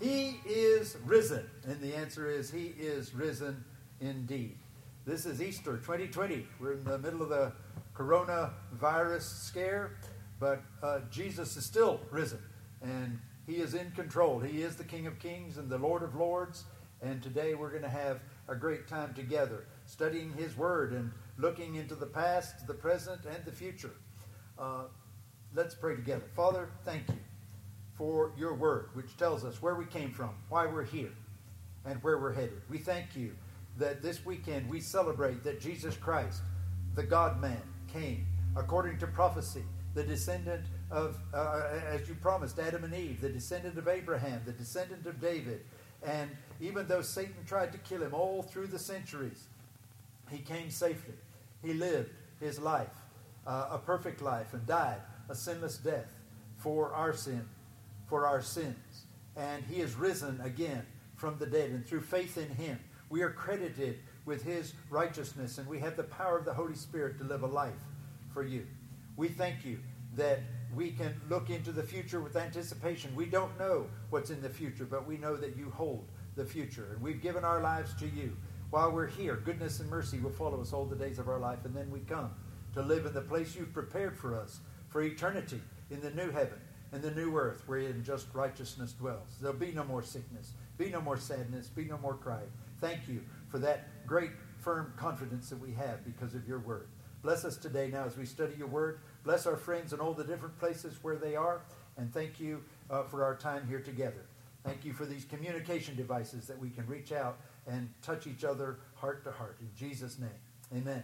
he is risen. And the answer is He is risen indeed. This is Easter 2020. We're in the middle of the coronavirus scare, but uh, Jesus is still risen. And He is in control. He is the King of Kings and the Lord of Lords. And today we're going to have a great time together, studying His Word and looking into the past, the present, and the future. Uh, let's pray together. Father, thank you for your word, which tells us where we came from, why we're here, and where we're headed. We thank you that this weekend we celebrate that Jesus Christ, the God man, came according to prophecy, the descendant of, uh, as you promised, Adam and Eve, the descendant of Abraham, the descendant of David. And even though Satan tried to kill him all through the centuries, he came safely. He lived his life, uh, a perfect life, and died a sinless death for our sin for our sins. And he is risen again from the dead. And through faith in him, we are credited with his righteousness. And we have the power of the Holy Spirit to live a life for you. We thank you that we can look into the future with anticipation. We don't know what's in the future, but we know that you hold the future. And we've given our lives to you. While we're here, goodness and mercy will follow us all the days of our life. And then we come to live in the place you've prepared for us for eternity in the new heaven and the new earth wherein just righteousness dwells. There'll be no more sickness, be no more sadness, be no more crying. Thank you for that great, firm confidence that we have because of your word. Bless us today now as we study your word. Bless our friends in all the different places where they are. And thank you uh, for our time here together. Thank you for these communication devices that we can reach out and touch each other heart to heart. In Jesus' name, amen.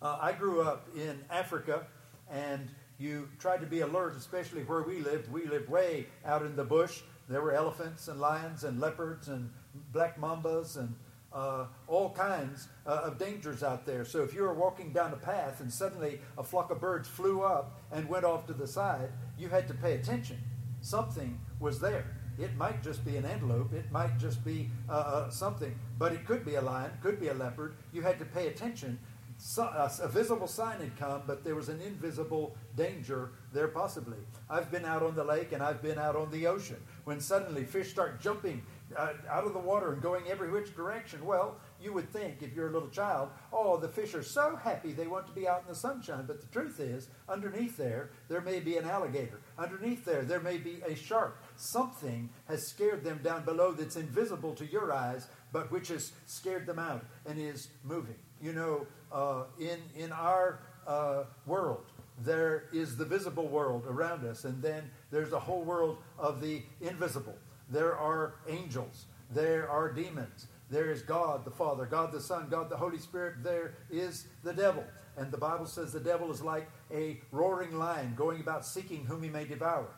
Uh, I grew up in Africa, and you tried to be alert, especially where we lived. We lived way out in the bush. There were elephants and lions and leopards and black mambas and uh, all kinds uh, of dangers out there. So if you were walking down a path and suddenly a flock of birds flew up and went off to the side, you had to pay attention. Something was there. It might just be an antelope. It might just be uh, uh something, but it could be a lion, could be a leopard. You had to pay attention a visible sign had come, but there was an invisible danger there possibly. I've been out on the lake and I've been out on the ocean when suddenly fish start jumping uh, out of the water and going every which direction. Well, you would think if you're a little child, oh, the fish are so happy they want to be out in the sunshine. But the truth is, underneath there, there may be an alligator. Underneath there, there may be a shark. Something has scared them down below that's invisible to your eyes, but which has scared them out and is moving. You know, uh, in, in our uh, world, there is the visible world around us, and then there's a whole world of the invisible. There are angels, there are demons, there is God the Father, God the Son, God the Holy Spirit, there is the devil. And the Bible says the devil is like a roaring lion going about seeking whom he may devour.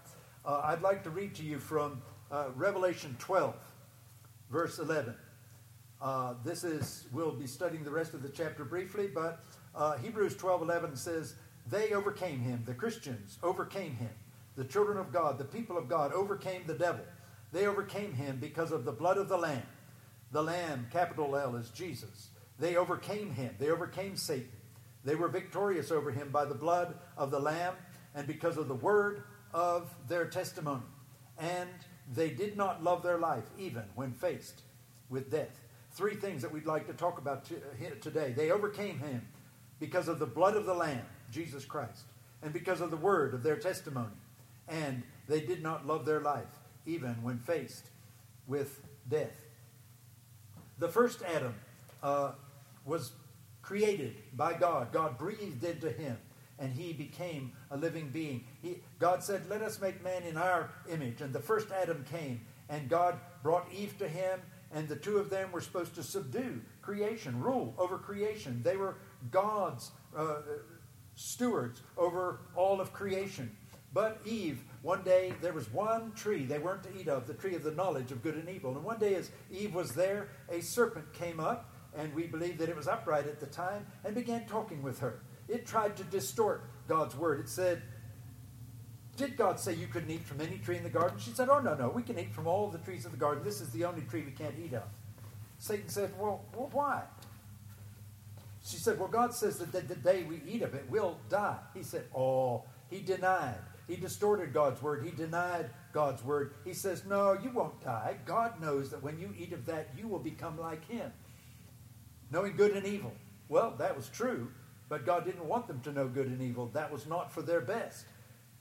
Uh, I'd like to read to you from uh, Revelation 12, verse 11. Uh, this is, we'll be studying the rest of the chapter briefly, but uh, Hebrews 12 11 says, They overcame him, the Christians overcame him. The children of God, the people of God, overcame the devil. They overcame him because of the blood of the Lamb. The Lamb, capital L, is Jesus. They overcame him. They overcame Satan. They were victorious over him by the blood of the Lamb and because of the word of their testimony. And they did not love their life even when faced with death three things that we'd like to talk about today. They overcame him because of the blood of the Lamb, Jesus Christ, and because of the word of their testimony. And they did not love their life, even when faced with death. The first Adam uh, was created by God. God breathed into him, and he became a living being. He, God said, Let us make man in our image. And the first Adam came, and God brought Eve to him and the two of them were supposed to subdue creation, rule over creation. They were God's uh, stewards over all of creation. But Eve One day there was one tree they weren't to eat of, the tree of the knowledge of good and evil. And one day as Eve was there, a serpent came up, and we believe that it was upright at the time, and began talking with her. It tried to distort God's word. It said, Did God say you couldn't eat from any tree in the garden? She said, Oh, no, no, we can eat from all the trees of the garden. This is the only tree we can't eat of. Satan said, Well, well why? She said, Well, God says that the, the day we eat of it, we'll die. He said, Oh, he denied. He distorted God's word. He denied God's word. He says, No, you won't die. God knows that when you eat of that, you will become like him, knowing good and evil. Well, that was true, but God didn't want them to know good and evil. That was not for their best.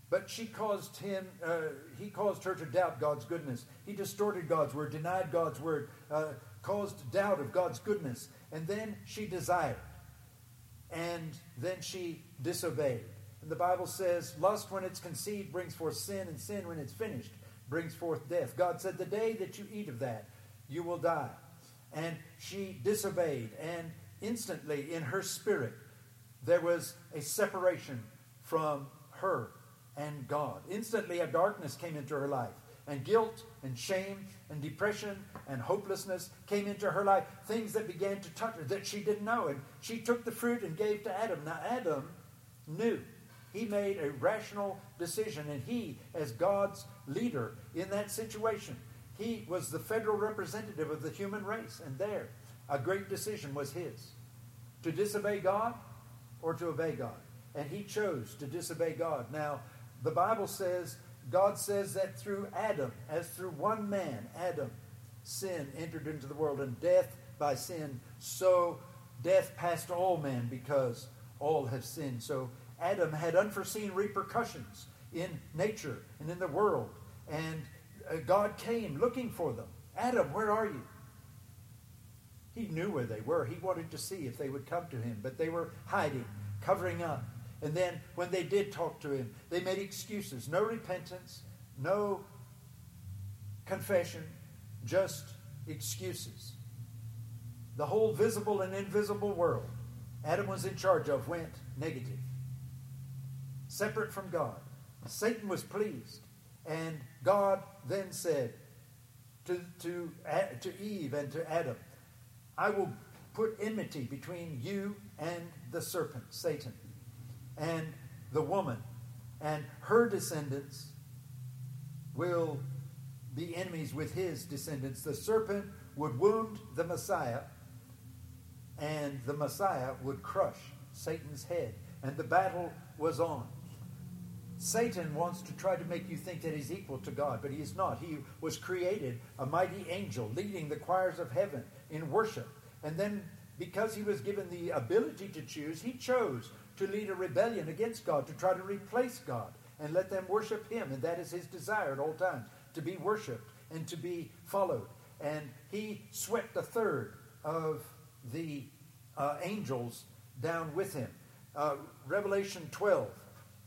But she caused him, uh, he caused her to doubt God's goodness. He distorted God's word, denied God's word, uh, caused doubt of God's goodness. And then she desired. And then she disobeyed. And the Bible says, lust when it's conceived brings forth sin, and sin when it's finished brings forth death. God said, the day that you eat of that, you will die. And she disobeyed, and instantly in her spirit, there was a separation from her and God. Instantly, a darkness came into her life, and guilt and shame and depression and hopelessness came into her life. Things that began to touch her that she didn't know. And she took the fruit and gave to Adam. Now, Adam knew he made a rational decision, and he, as God's leader in that situation, he was the federal representative of the human race. And there, a great decision was his to disobey God or to obey God. And he chose to disobey God. Now, the Bible says, God says that through Adam, as through one man, Adam, sin entered into the world, and death by sin, so death passed all men because all have sinned. So Adam had unforeseen repercussions in nature and in the world. And uh, God came looking for them. Adam, where are you? He knew where they were. He wanted to see if they would come to him, but they were hiding, covering up. And then when they did talk to him, they made excuses. No repentance, no confession, just excuses. The whole visible and invisible world Adam was in charge of went negative separate from God. Satan was pleased. And God then said to, to, to Eve and to Adam, I will put enmity between you and the serpent, Satan, and the woman, and her descendants will be enemies with his descendants. The serpent would wound the Messiah, and the Messiah would crush Satan's head. And the battle was on. Satan wants to try to make you think that he's equal to God, but he is not. He was created a mighty angel leading the choirs of heaven in worship. And then, because he was given the ability to choose, he chose to lead a rebellion against God, to try to replace God and let them worship him. And that is his desire at all times to be worshiped and to be followed. And he swept a third of the uh, angels down with him. Uh, Revelation 12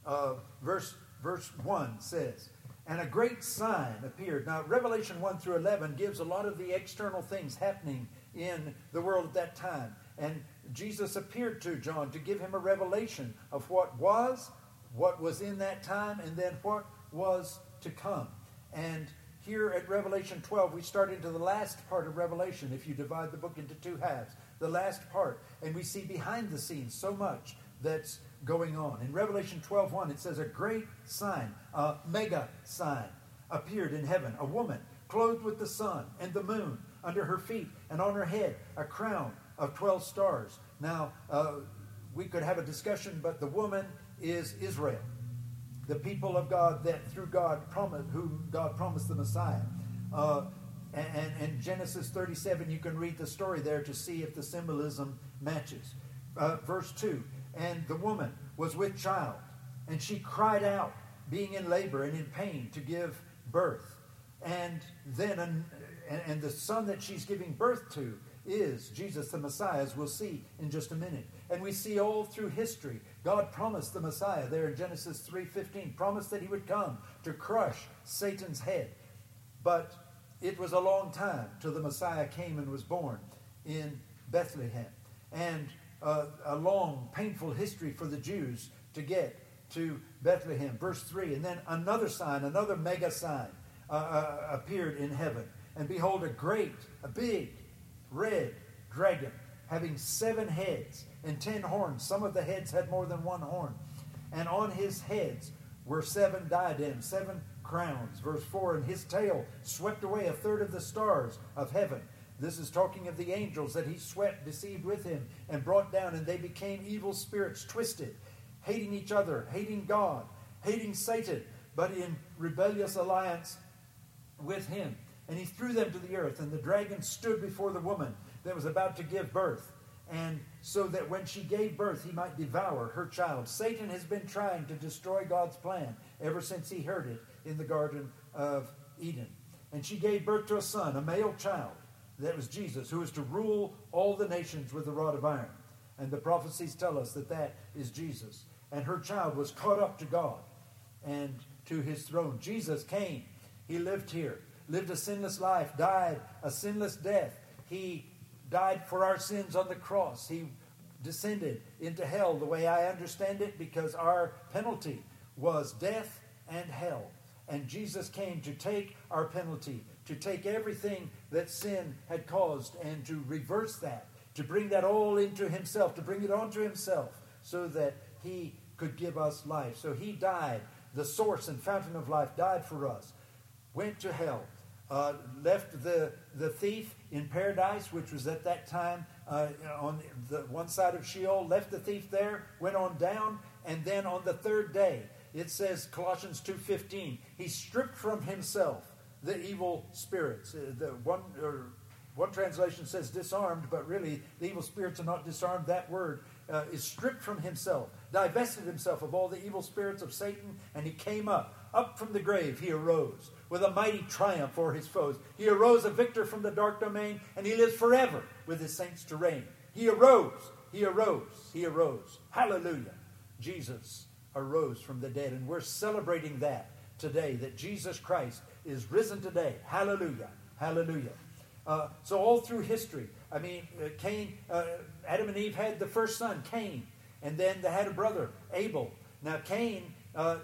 uh, verse, verse 1 says, And a great sign appeared. Now, Revelation 1 through 11 gives a lot of the external things happening in the world at that time. And Jesus appeared to John to give him a revelation of what was, what was in that time, and then what was to come. And here at Revelation 12, we start into the last part of Revelation, if you divide the book into two halves, the last part. And we see behind the scenes so much that's going on. In Revelation 12:1 it says a great sign, a mega sign appeared in heaven, a woman clothed with the sun and the moon under her feet and on her head a crown of 12 stars. Now, uh, we could have a discussion, but the woman is Israel, the people of God that through God promised, whom God promised the Messiah. Uh, and, and, Genesis 37, you can read the story there to see if the symbolism matches. Uh, verse 2 and the woman was with child, and she cried out, being in labor and in pain, to give birth. And then, an, and, and the son that she's giving birth to is Jesus the Messiah, as we'll see in just a minute. And we see all through history, God promised the Messiah there in Genesis 3:15, promised that he would come to crush Satan's head. But it was a long time till the Messiah came and was born in Bethlehem. And uh, a long, painful history for the Jews to get to Bethlehem. Verse 3 And then another sign, another mega sign uh, uh, appeared in heaven. And behold, a great, a big, red dragon having seven heads and ten horns. Some of the heads had more than one horn. And on his heads were seven diadems, seven crowns. Verse 4 And his tail swept away a third of the stars of heaven. This is talking of the angels that he swept, deceived with him, and brought down, and they became evil spirits, twisted, hating each other, hating God, hating Satan, but in rebellious alliance with him. And he threw them to the earth, and the dragon stood before the woman that was about to give birth and so that when she gave birth, he might devour her child. Satan has been trying to destroy God's plan ever since he heard it in the Garden of Eden. And she gave birth to a son, a male child. That was Jesus, who was to rule all the nations with a rod of iron. And the prophecies tell us that that is Jesus. And her child was caught up to God and to his throne. Jesus came. He lived here, lived a sinless life, died a sinless death. He died for our sins on the cross. He descended into hell the way I understand it because our penalty was death and hell. And Jesus came to take our penalty, to take everything that sin had caused and to reverse that, to bring that all into himself, to bring it onto himself so that he could give us life. So he died, the source and fountain of life, died for us, went to hell, uh, left the, the thief in paradise, which was at that time uh, on the one side of Sheol, left the thief there, went on down, and then on the third day, it says Colossians 2:15, he stripped from himself the evil spirits. Uh, the one one translation says disarmed, but really the evil spirits are not disarmed. That word uh, is stripped from himself, divested himself of all the evil spirits of Satan, and he came up. Up from the grave he arose with a mighty triumph for his foes. He arose a victor from the dark domain, and he lives forever with his saints to reign. He arose, he arose, he arose. Hallelujah. Jesus arose from the dead, and we're celebrating that today, that Jesus Christ is risen today. Hallelujah. Hallelujah. Uh, so, all through history, I mean, uh, Cain, uh, Adam and Eve had the first son, Cain, and then they had a brother, Abel. Now, Cain uh,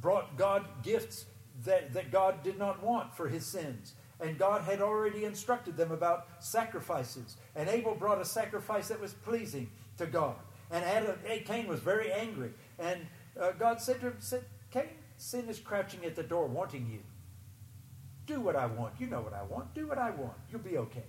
brought God gifts that, that God did not want for his sins. And God had already instructed them about sacrifices. And Abel brought a sacrifice that was pleasing to God. And Adam, Cain was very angry. And uh, God said to him, said, Cain, sin is crouching at the door wanting you. Do what I want. You know what I want. Do what I want. You'll be okay.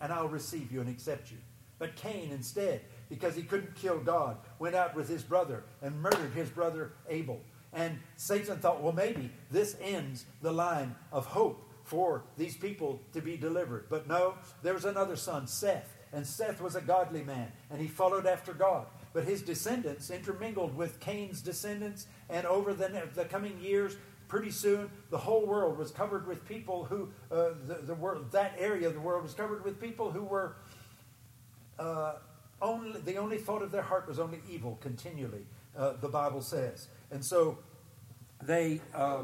And I'll receive you and accept you. But Cain, instead, because he couldn't kill God, went out with his brother and murdered his brother Abel. And Satan thought, well, maybe this ends the line of hope for these people to be delivered. But no, there was another son, Seth. And Seth was a godly man, and he followed after God. But his descendants intermingled with Cain's descendants, and over the, the coming years, pretty soon, the whole world was covered with people who, uh, the, the world, that area of the world was covered with people who were uh, only, the only thought of their heart was only evil continually, uh, the Bible says. And so they uh,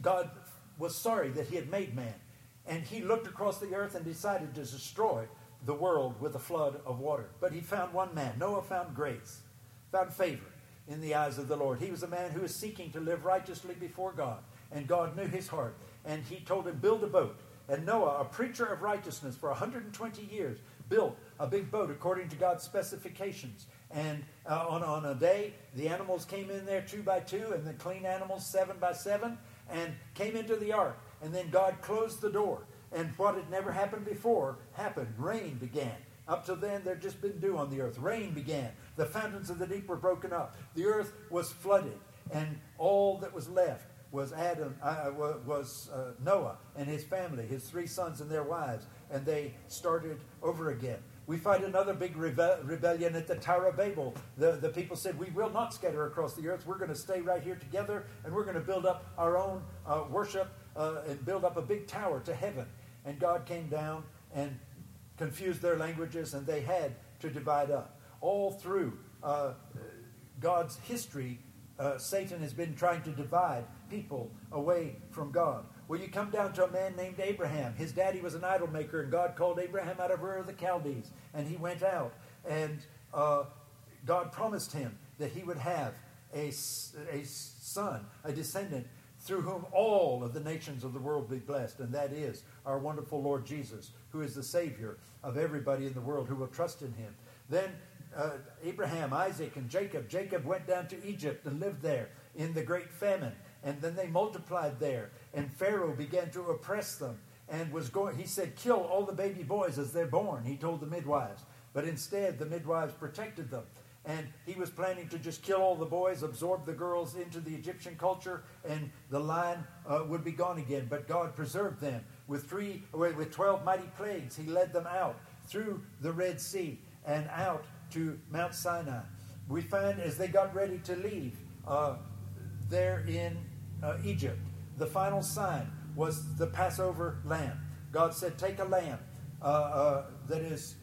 God was sorry that he had made man. And he looked across the earth and decided to destroy the world with a flood of water. But he found one man. Noah found grace, found favor in the eyes of the Lord. He was a man who was seeking to live righteously before God. And God knew his heart. And he told him, Build a boat. And Noah, a preacher of righteousness for 120 years, built a big boat according to God's specifications. And uh, on, on a day, the animals came in there two by two, and the clean animals seven by seven, and came into the ark. And then God closed the door. And what had never happened before happened. Rain began. Up to then, there'd just been dew on the earth. Rain began. The fountains of the deep were broken up. The earth was flooded. And all that was left was Adam, uh, was uh, Noah and his family, his three sons and their wives and they started over again. We find another big rebe- rebellion at the Tower of Babel. The, the people said, We will not scatter across the earth. We're going to stay right here together and we're going to build up our own uh, worship uh, and build up a big tower to heaven. And God came down and confused their languages and they had to divide up. All through uh, God's history, uh, Satan has been trying to divide people away from God. Well, you come down to a man named Abraham. His daddy was an idol maker, and God called Abraham out of Ur of the Chaldees, and he went out And uh, God promised him that he would have a, a son, a descendant, through whom all of the nations of the world be blessed, and that is our wonderful Lord Jesus, who is the Savior of everybody in the world who will trust in him. Then uh, Abraham, Isaac, and Jacob. Jacob went down to Egypt and lived there in the great famine, and then they multiplied there, and Pharaoh began to oppress them and was going. He said, "Kill all the baby boys as they're born." He told the midwives, but instead the midwives protected them and he was planning to just kill all the boys, absorb the girls into the Egyptian culture, and the line uh, would be gone again. But God preserved them with three, with twelve mighty plagues. He led them out through the Red Sea and out to Mount Sinai. We find as they got ready to leave uh, there in uh, Egypt, the final sign was the Passover lamb. God said, "Take a lamb uh, uh, that is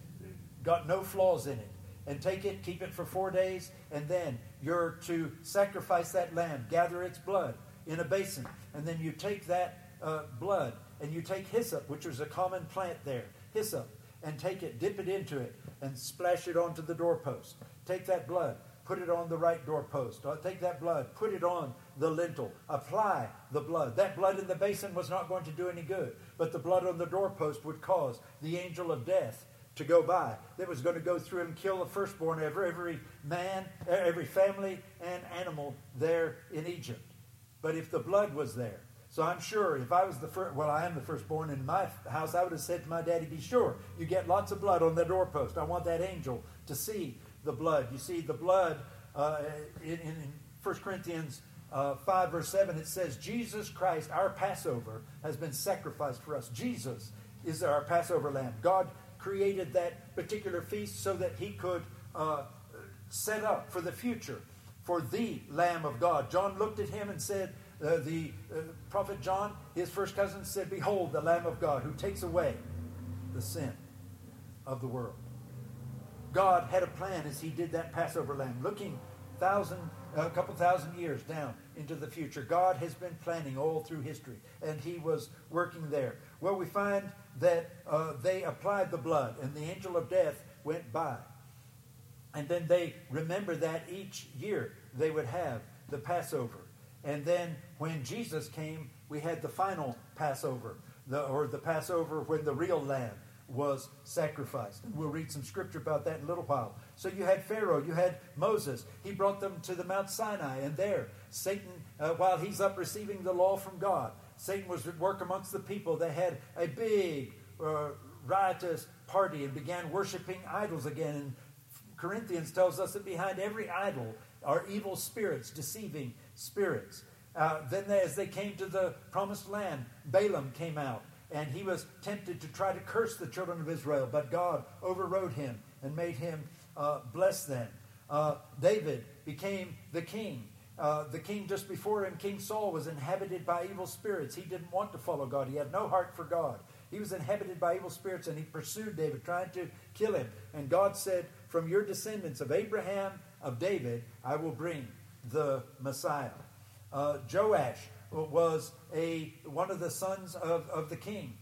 got no flaws in it." and take it, keep it for four days, and then you're to sacrifice that lamb, gather its blood in a basin, and then you take that uh, blood and you take hyssop, which is a common plant there, hyssop, and take it, dip it into it, and splash it onto the doorpost. Take that blood, put it on the right doorpost. Take that blood, put it on the lintel, apply the blood. That blood in the basin was not going to do any good, but the blood on the doorpost would cause the angel of death to go by that was going to go through and kill the firstborn of every man, every family, and animal there in Egypt. But if the blood was there, so I'm sure if I was the first, well, I am the firstborn in my house, I would have said to my daddy, be sure you get lots of blood on the doorpost. I want that angel to see the blood. You see, the blood uh, in, in 1 Corinthians uh, 5, verse 7, it says, Jesus Christ, our Passover, has been sacrificed for us. Jesus is our Passover lamb. God created that particular feast so that he could uh, set up for the future for the Lamb of God. John looked at him and said, uh, the uh, prophet John, his first cousin, said, Behold, the Lamb of God who takes away the sin of the world. God had a plan as he did that Passover lamb, looking thousand, a couple thousand years down into the future. God has been planning all through history, and he was working there. Well, we find that uh, they applied the blood, and the angel of death went by. And then they remember that each year they would have the Passover. And then when Jesus came, we had the final Passover, the, or the Passover when the real lamb was sacrificed. We'll read some scripture about that in a little while. So you had Pharaoh, you had Moses. He brought them to the Mount Sinai, and there, Satan, uh, while he's up receiving the law from God, Satan was at work amongst the people. They had a big, uh, riotous party and began worshiping idols again. And Corinthians tells us that behind every idol are evil spirits, deceiving spirits. Uh, then, they, as they came to the promised land, Balaam came out and he was tempted to try to curse the children of Israel, but God overrode him and made him uh, bless them. Uh, David became the king. Uh, the king just before him, King Saul, was inhabited by evil spirits. He didn't want to follow God. He had no heart for God. He was inhabited by evil spirits and he pursued David, trying to kill him. And God said, From your descendants of Abraham, of David, I will bring the Messiah. Uh, Joash was a, one of the sons of, of the king.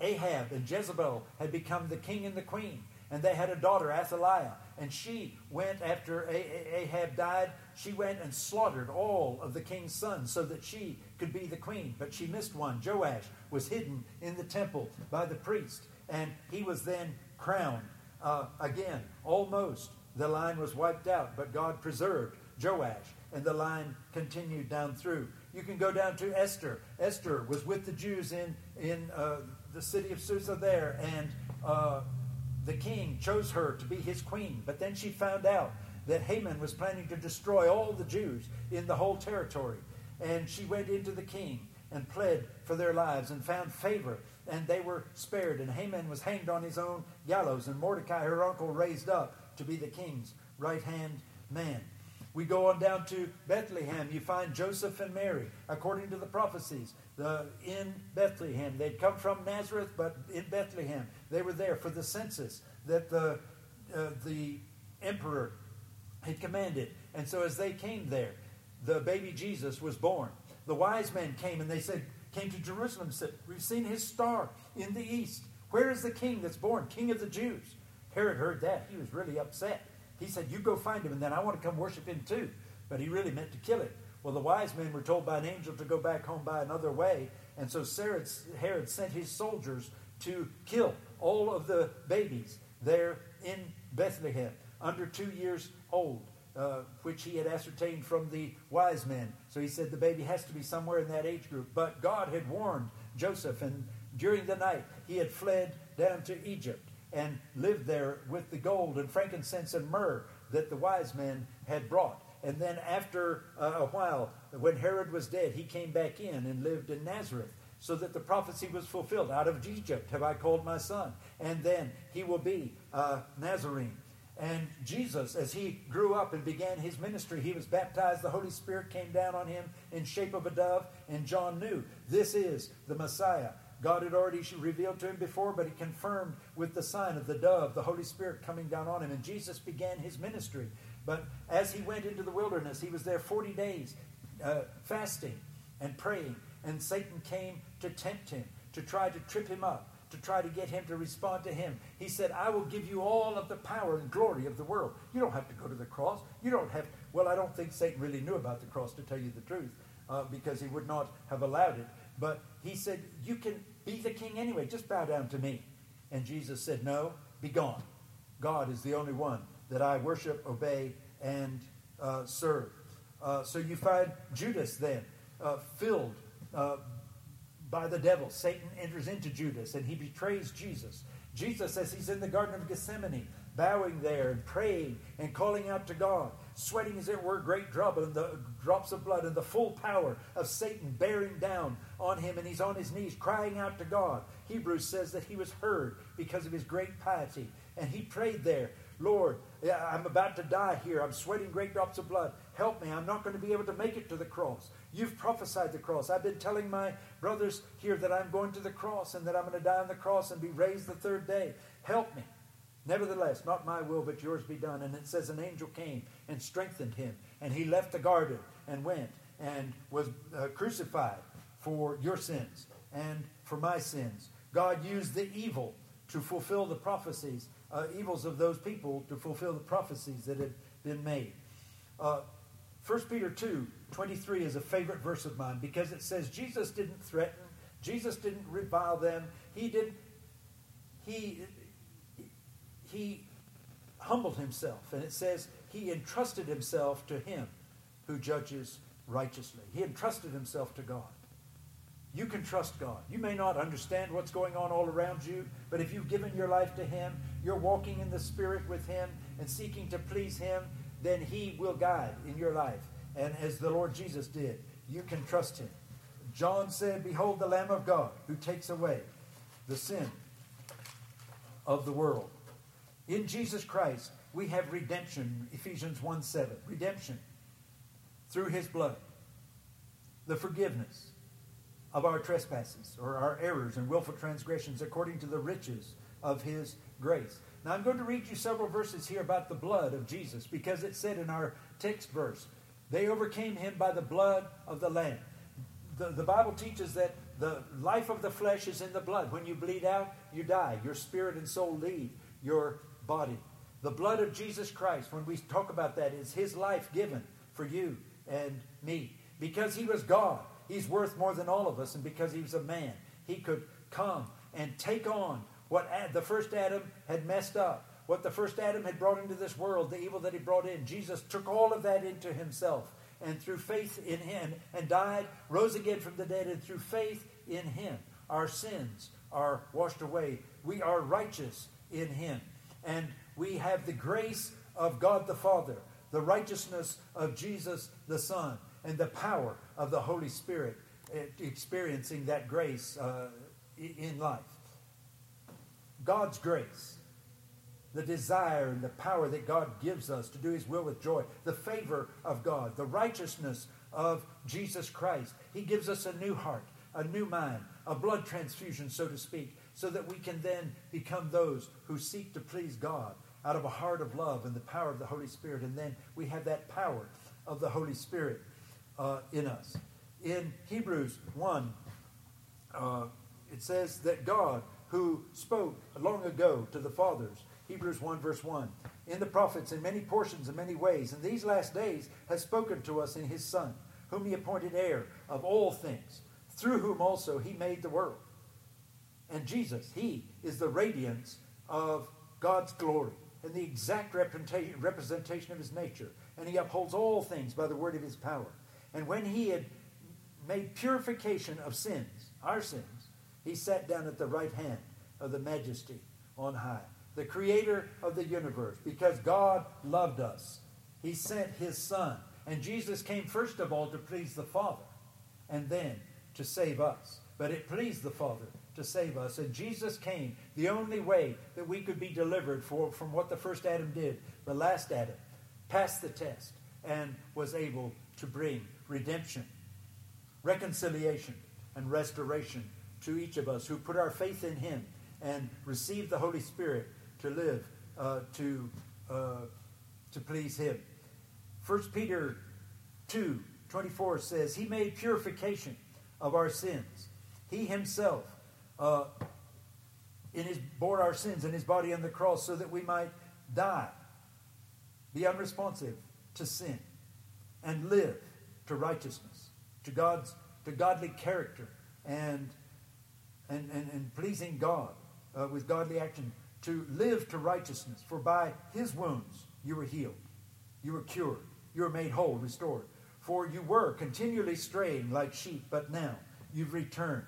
Ahab and Jezebel had become the king and the queen. And they had a daughter, Athaliah. And she went, after Ahab died, she went and slaughtered all of the king's sons so that she could be the queen. But she missed one. Joash was hidden in the temple by the priest, and he was then crowned. Uh, again, almost the line was wiped out, but God preserved Joash, and the line continued down through. You can go down to Esther. Esther was with the Jews in, in uh, the city of Susa there, and uh, the king chose her to be his queen. But then she found out that Haman was planning to destroy all the Jews in the whole territory. And she went into the king and pled for their lives and found favor, and they were spared. And Haman was hanged on his own gallows, and Mordecai, her uncle, raised up to be the king's right hand man. We go on down to Bethlehem. You find Joseph and Mary, according to the prophecies, the, in Bethlehem. They'd come from Nazareth, but in Bethlehem. They were there for the census that the, uh, the emperor had commanded. And so as they came there, the baby Jesus was born. The wise men came and they said, came to Jerusalem and said, We've seen his star in the east. Where is the king that's born, king of the Jews? Herod heard that. He was really upset. He said, You go find him, and then I want to come worship him too. But he really meant to kill him. Well, the wise men were told by an angel to go back home by another way. And so Herod sent his soldiers to kill all of the babies there in Bethlehem under two years old, uh, which he had ascertained from the wise men. So he said the baby has to be somewhere in that age group. But God had warned Joseph, and during the night he had fled down to Egypt and lived there with the gold and frankincense and myrrh that the wise men had brought. And then, after uh, a while, when Herod was dead, he came back in and lived in Nazareth so that the prophecy was fulfilled. Out of Egypt have I called my son. And then he will be uh, Nazarene. And Jesus, as he grew up and began his ministry, he was baptized. The Holy Spirit came down on him in shape of a dove. And John knew this is the Messiah. God had already revealed to him before, but he confirmed with the sign of the dove, the Holy Spirit coming down on him. And Jesus began his ministry. But as he went into the wilderness, he was there 40 days uh, fasting and praying. And Satan came to tempt him, to try to trip him up, to try to get him to respond to him. He said, I will give you all of the power and glory of the world. You don't have to go to the cross. You don't have, well, I don't think Satan really knew about the cross, to tell you the truth, uh, because he would not have allowed it. But he said, You can be the king anyway. Just bow down to me. And Jesus said, No, be gone. God is the only one that I worship, obey, and uh, serve. Uh, so you find Judas then uh, filled uh, by the devil. Satan enters into Judas and he betrays Jesus. Jesus, as he's in the Garden of Gethsemane, bowing there and praying and calling out to God, sweating as it were great drop and the drops of blood and the full power of Satan bearing down on him, and he's on his knees crying out to God. Hebrews says that he was heard because of his great piety, and he prayed there, Lord, I'm about to die here. I'm sweating great drops of blood. Help me. I'm not going to be able to make it to the cross. You've prophesied the cross. I've been telling my brothers here that I'm going to the cross and that I'm going to die on the cross and be raised the third day. Help me. Nevertheless, not my will, but yours be done. And it says an angel came and strengthened him, and he left the garden and went and was uh, crucified for your sins and for my sins. God used the evil to fulfill the prophecies, uh, evils of those people to fulfill the prophecies that had been made. Uh, 1 Peter 2 23 is a favorite verse of mine because it says Jesus didn't threaten, Jesus didn't revile them, he didn't. he he humbled himself and it says he entrusted himself to him who judges righteously. He entrusted himself to God. You can trust God. You may not understand what's going on all around you, but if you've given your life to Him, you're walking in the Spirit with Him and seeking to please Him, then He will guide in your life. And as the Lord Jesus did, you can trust Him. John said, Behold the Lamb of God who takes away the sin of the world. In Jesus Christ, we have redemption, Ephesians 1 7. Redemption through His blood, the forgiveness of our trespasses or our errors and willful transgressions according to the riches of his grace. Now I'm going to read you several verses here about the blood of Jesus because it said in our text verse, they overcame him by the blood of the Lamb. The, the Bible teaches that the life of the flesh is in the blood. When you bleed out, you die. Your spirit and soul leave your body. The blood of Jesus Christ, when we talk about that, is his life given for you and me. Because he was God, He's worth more than all of us, and because he was a man, he could come and take on what the first Adam had messed up, what the first Adam had brought into this world, the evil that he brought in. Jesus took all of that into himself, and through faith in him, and died, rose again from the dead, and through faith in him, our sins are washed away. We are righteous in him, and we have the grace of God the Father, the righteousness of Jesus the Son and the power of the Holy Spirit eh, experiencing that grace uh, in life. God's grace, the desire and the power that God gives us to do His will with joy, the favor of God, the righteousness of Jesus Christ. He gives us a new heart, a new mind, a blood transfusion, so to speak, so that we can then become those who seek to please God out of a heart of love and the power of the Holy Spirit. And then we have that power of the Holy Spirit uh, in us. In Hebrews 1, uh, it says that God, who spoke long ago to the fathers, Hebrews 1, verse 1. In the prophets, in many portions, in many ways, in these last days, has spoken to us in his Son, whom he appointed heir of all things, through whom also he made the world. And Jesus, he is the radiance of God's glory and the exact representation of his nature. And he upholds all things by the word of his power. And when he had made purification of sins, our sins, he sat down at the right hand of the majesty on high, the creator of the universe, because God loved us. He sent his son. And Jesus came first of all to please the Father and then to save us. But it pleased the Father to save us. And Jesus came the only way that we could be delivered for, from what the first Adam did. The last Adam passed the test and was able to bring redemption, reconciliation, and restoration to each of us who put our faith in him and receive the Holy Spirit to live uh, to, uh, to please him. 1 Peter 2 24 says, He made purification of our sins. He himself uh, in his, bore our sins in his body on the cross so that we might die, be unresponsive to sin, and live to righteousness, to God's to godly character and and, and, and pleasing God uh, with godly action, to live to righteousness. For by his wounds you were healed, you were cured, you were made whole, restored. For you were continually straying like sheep, but now you've returned.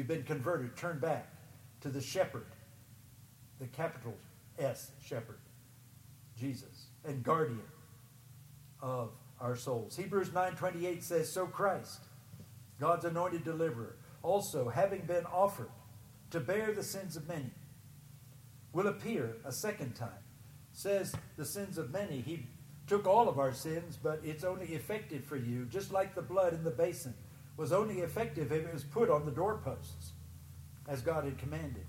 You've been converted, turned back to the shepherd, the capital S shepherd, Jesus, and guardian of our souls. Hebrews 9:28 says, "So Christ, God's anointed deliverer, also having been offered to bear the sins of many, will appear a second time." Says the sins of many. He took all of our sins, but it's only effective for you, just like the blood in the basin was only effective if it was put on the doorposts, as God had commanded.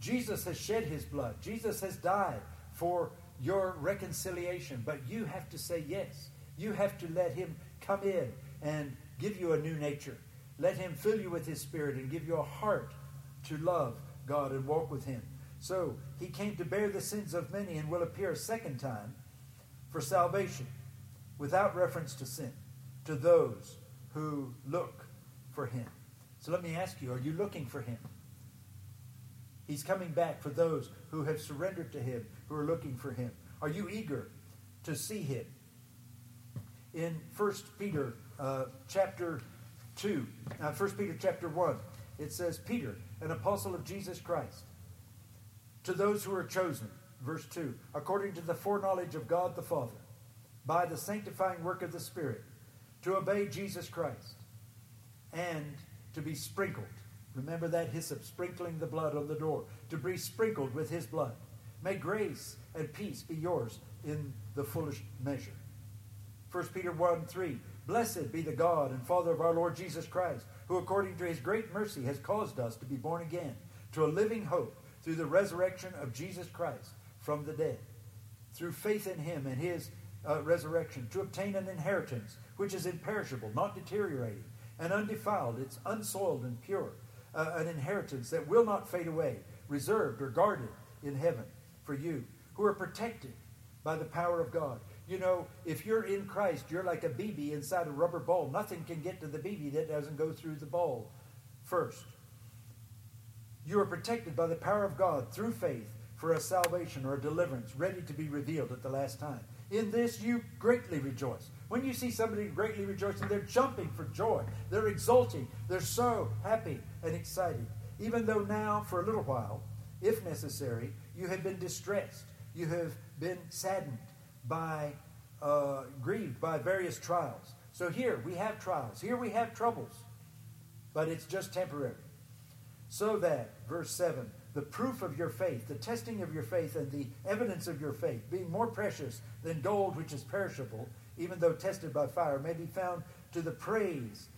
Jesus has shed his blood. Jesus has died for your reconciliation, but you have to say yes. You have to let him come in and give you a new nature. Let him fill you with his spirit and give you a heart to love God and walk with him. So he came to bear the sins of many and will appear a second time for salvation without reference to sin to those who look for him. So let me ask you are you looking for him? He's coming back for those who have surrendered to him, who are looking for him. Are you eager to see him? In 1 Peter uh, chapter 2, uh, 1 Peter chapter 1, it says, Peter, an apostle of Jesus Christ, to those who are chosen, verse 2, according to the foreknowledge of God the Father, by the sanctifying work of the Spirit, to obey Jesus Christ and to be sprinkled. Remember that hyssop, sprinkling the blood on the door, to be sprinkled with his blood. May grace and peace be yours in the fullest measure. 1 Peter 1 3 Blessed be the God and Father of our Lord Jesus Christ, who according to his great mercy has caused us to be born again to a living hope through the resurrection of Jesus Christ from the dead, through faith in him and his uh, resurrection, to obtain an inheritance which is imperishable, not deteriorating, and undefiled. It's unsoiled and pure, uh, an inheritance that will not fade away, reserved or guarded in heaven for you, who are protected by the power of God. You know, if you're in Christ, you're like a BB inside a rubber ball. Nothing can get to the BB that doesn't go through the ball first. You are protected by the power of God through faith for a salvation or a deliverance ready to be revealed at the last time. In this you greatly rejoice. When you see somebody greatly rejoicing, they're jumping for joy. They're exulting. They're so happy and excited. Even though now, for a little while, if necessary, you have been distressed, you have been saddened by, uh, grieved by various trials. So here we have trials, here we have troubles, but it's just temporary. So that, verse 7, the proof of your faith, the testing of your faith, and the evidence of your faith, being more precious than gold which is perishable, even though tested by fire, may be found to the praise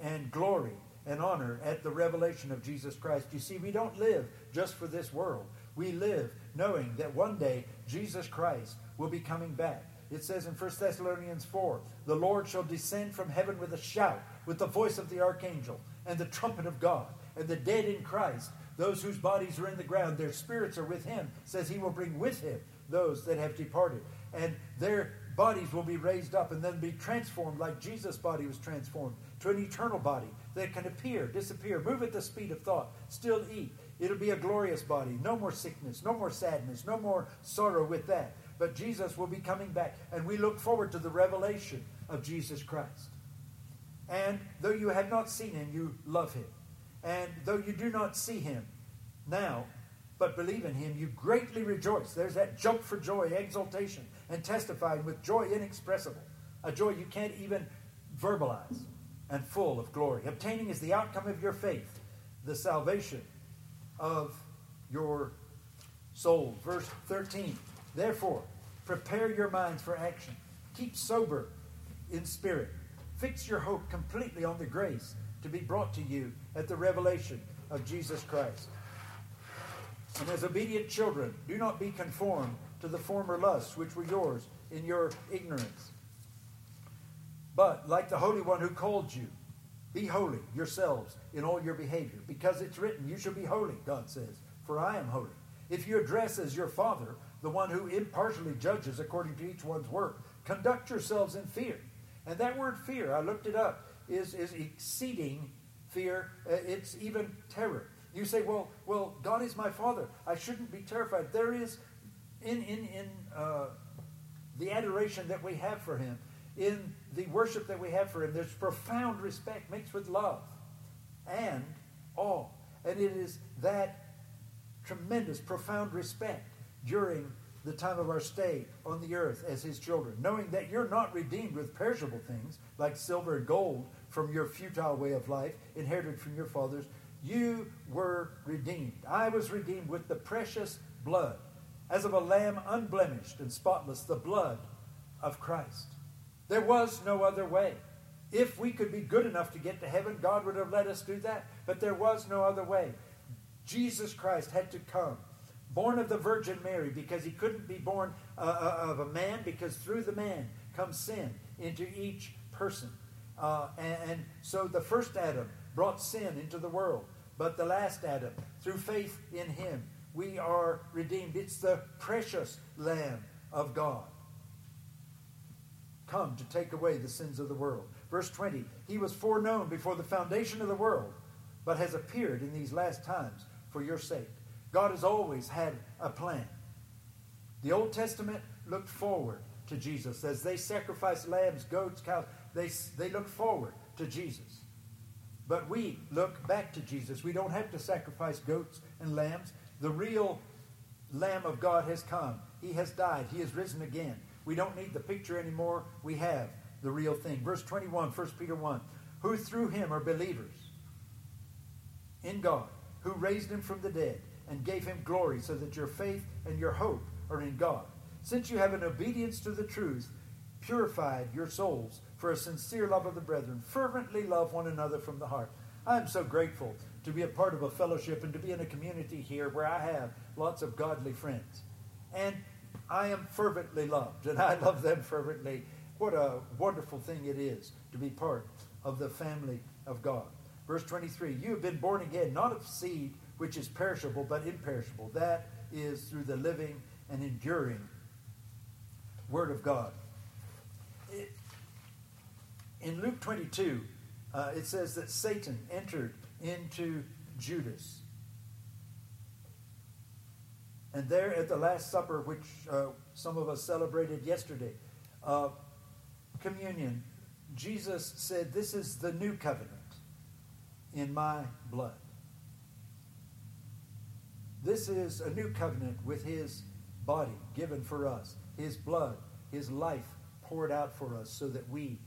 and glory and honor at the revelation of Jesus Christ. You see, we don't live just for this world. We live knowing that one day Jesus Christ will be coming back. It says in 1 Thessalonians 4 The Lord shall descend from heaven with a shout, with the voice of the archangel, and the trumpet of God, and the dead in Christ Those whose bodies are in the ground, their spirits are with him, says he will bring with him those that have departed. And their bodies will be raised up and then be transformed like Jesus' body was transformed to an eternal body that can appear, disappear, move at the speed of thought, still eat. It'll be a glorious body. No more sickness, no more sadness, no more sorrow with that. But Jesus will be coming back, and we look forward to the revelation of Jesus Christ. And though you have not seen him, you love him. And though you do not see him now, but believe in him, you greatly rejoice. There's that jump for joy, exultation, and testified with joy inexpressible, a joy you can't even verbalize, and full of glory. Obtaining is the outcome of your faith, the salvation of your soul. Verse 13. Therefore, prepare your minds for action. Keep sober in spirit. Fix your hope completely on the grace to be brought to you at the revelation of Jesus Christ. And as obedient children, do not be conformed to the former lusts which were yours in your ignorance. But, like the Holy One who called you, be holy yourselves in all your behavior, because it's written, You shall be holy, God says, for I am holy. If you address as your Father, the one who impartially judges according to each one's work, conduct yourselves in fear. And that word fear, I looked it up, is, is exceeding fear. Uh, it's even terror. You say, well, well, God is my Father. I shouldn't be terrified. There is, in, in, in uh, the adoration that we have for Him, in the worship that we have for Him, there's profound respect mixed with love and awe. And it is that tremendous, profound respect during the time of our stay on the earth as His children, knowing that you're not redeemed with perishable things like silver and gold from your futile way of life, inherited from your fathers, you were redeemed. I was redeemed with the precious blood, as of a lamb unblemished and spotless, the blood of Christ. There was no other way. If we could be good enough to get to heaven, God would have let us do that. But there was no other way. Jesus Christ had to come, born of the Virgin Mary, because he couldn't be born uh, uh of a man, because through the man comes sin into each person. Uh, and, and so the first Adam brought sin into the world. But the last Adam, through faith in him, we are redeemed. It's the precious Lamb of God. Come to take away the sins of the world. Verse 20 He was foreknown before the foundation of the world, but has appeared in these last times for your sake. God has always had a plan. The Old Testament looked forward to Jesus. As they sacrificed lambs, goats, cows, they, they looked forward to Jesus. But we look back to Jesus. We don't have to sacrifice goats and lambs. The real Lamb of God has come. He has died. He has risen again. We don't need the picture anymore. We have the real thing. Verse 21, 1 Peter 1. Who through him are believers in God, who raised him from the dead and gave him glory, so that your faith and your hope are in God. Since you have an obedience to the truth, purified your souls for a sincere love of the brethren. Fervently love one another from the heart. I am so grateful to be a part of a fellowship and to be in a community here where I have lots of godly friends. And I am fervently loved, and I love them fervently. What a wonderful thing it is to be part of the family of God. Verse 23 You have been born again, not of seed which is perishable, but imperishable. That is through the living and enduring Word of God in Luke 22, uh, it says that Satan entered into Judas. And there at the Last Supper, which uh, some of us celebrated yesterday, uh, communion, Jesus said, This is the new covenant in my blood. This is a new covenant with his body given for us, his blood, his life poured out for us so that we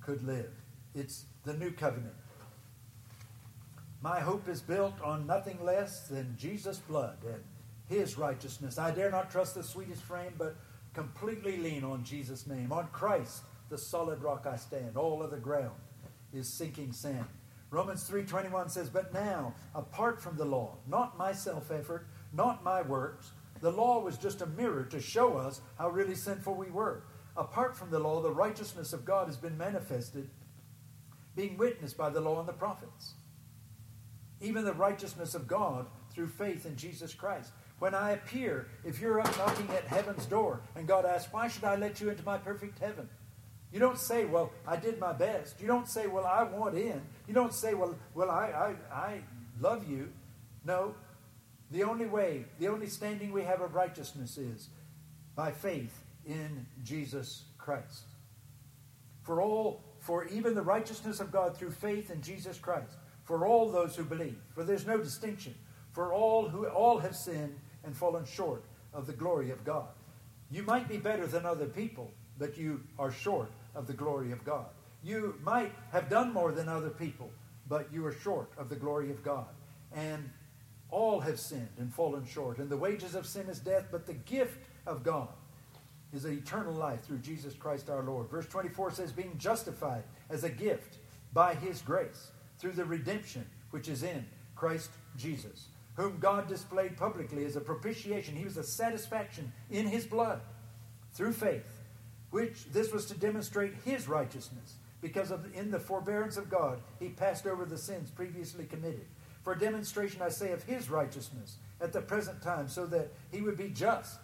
could live. It's the new covenant. My hope is built on nothing less than Jesus' blood and his righteousness. I dare not trust the sweetest frame, but completely lean on Jesus' name. On Christ, the solid rock I stand. All other ground is sinking sand. Romans 3:21 says, "But now, apart from the law, not my self-effort, not my works, the law was just a mirror to show us how really sinful we were apart from the law, the righteousness of God has been manifested, being witnessed by the law and the prophets. Even the righteousness of God through faith in Jesus Christ. When I appear, if you're up knocking at heaven's door and God asks, Why should I let you into my perfect heaven? You don't say, Well, I did my best. You don't say, Well, I want in. You don't say, Well, well I, I, I love you. No. The only way, the only standing we have of righteousness is by faith in Jesus Christ. For all, for even the righteousness of God through faith in Jesus Christ, for all those who believe. For there's no distinction. For all who all have sinned and fallen short of the glory of God. You might be better than other people, but you are short of the glory of God. You might have done more than other people, but you are short of the glory of God. And all have sinned and fallen short. And the wages of sin is death, but the gift of God is eternal life through Jesus Christ our Lord. Verse 24 says, being justified as a gift by his grace through the redemption which is in Christ Jesus, whom God displayed publicly as a propitiation. He was a satisfaction in his blood through faith, which this was to demonstrate his righteousness, because of in the forbearance of God he passed over the sins previously committed. For demonstration, I say, of his righteousness at the present time, so that he would be just.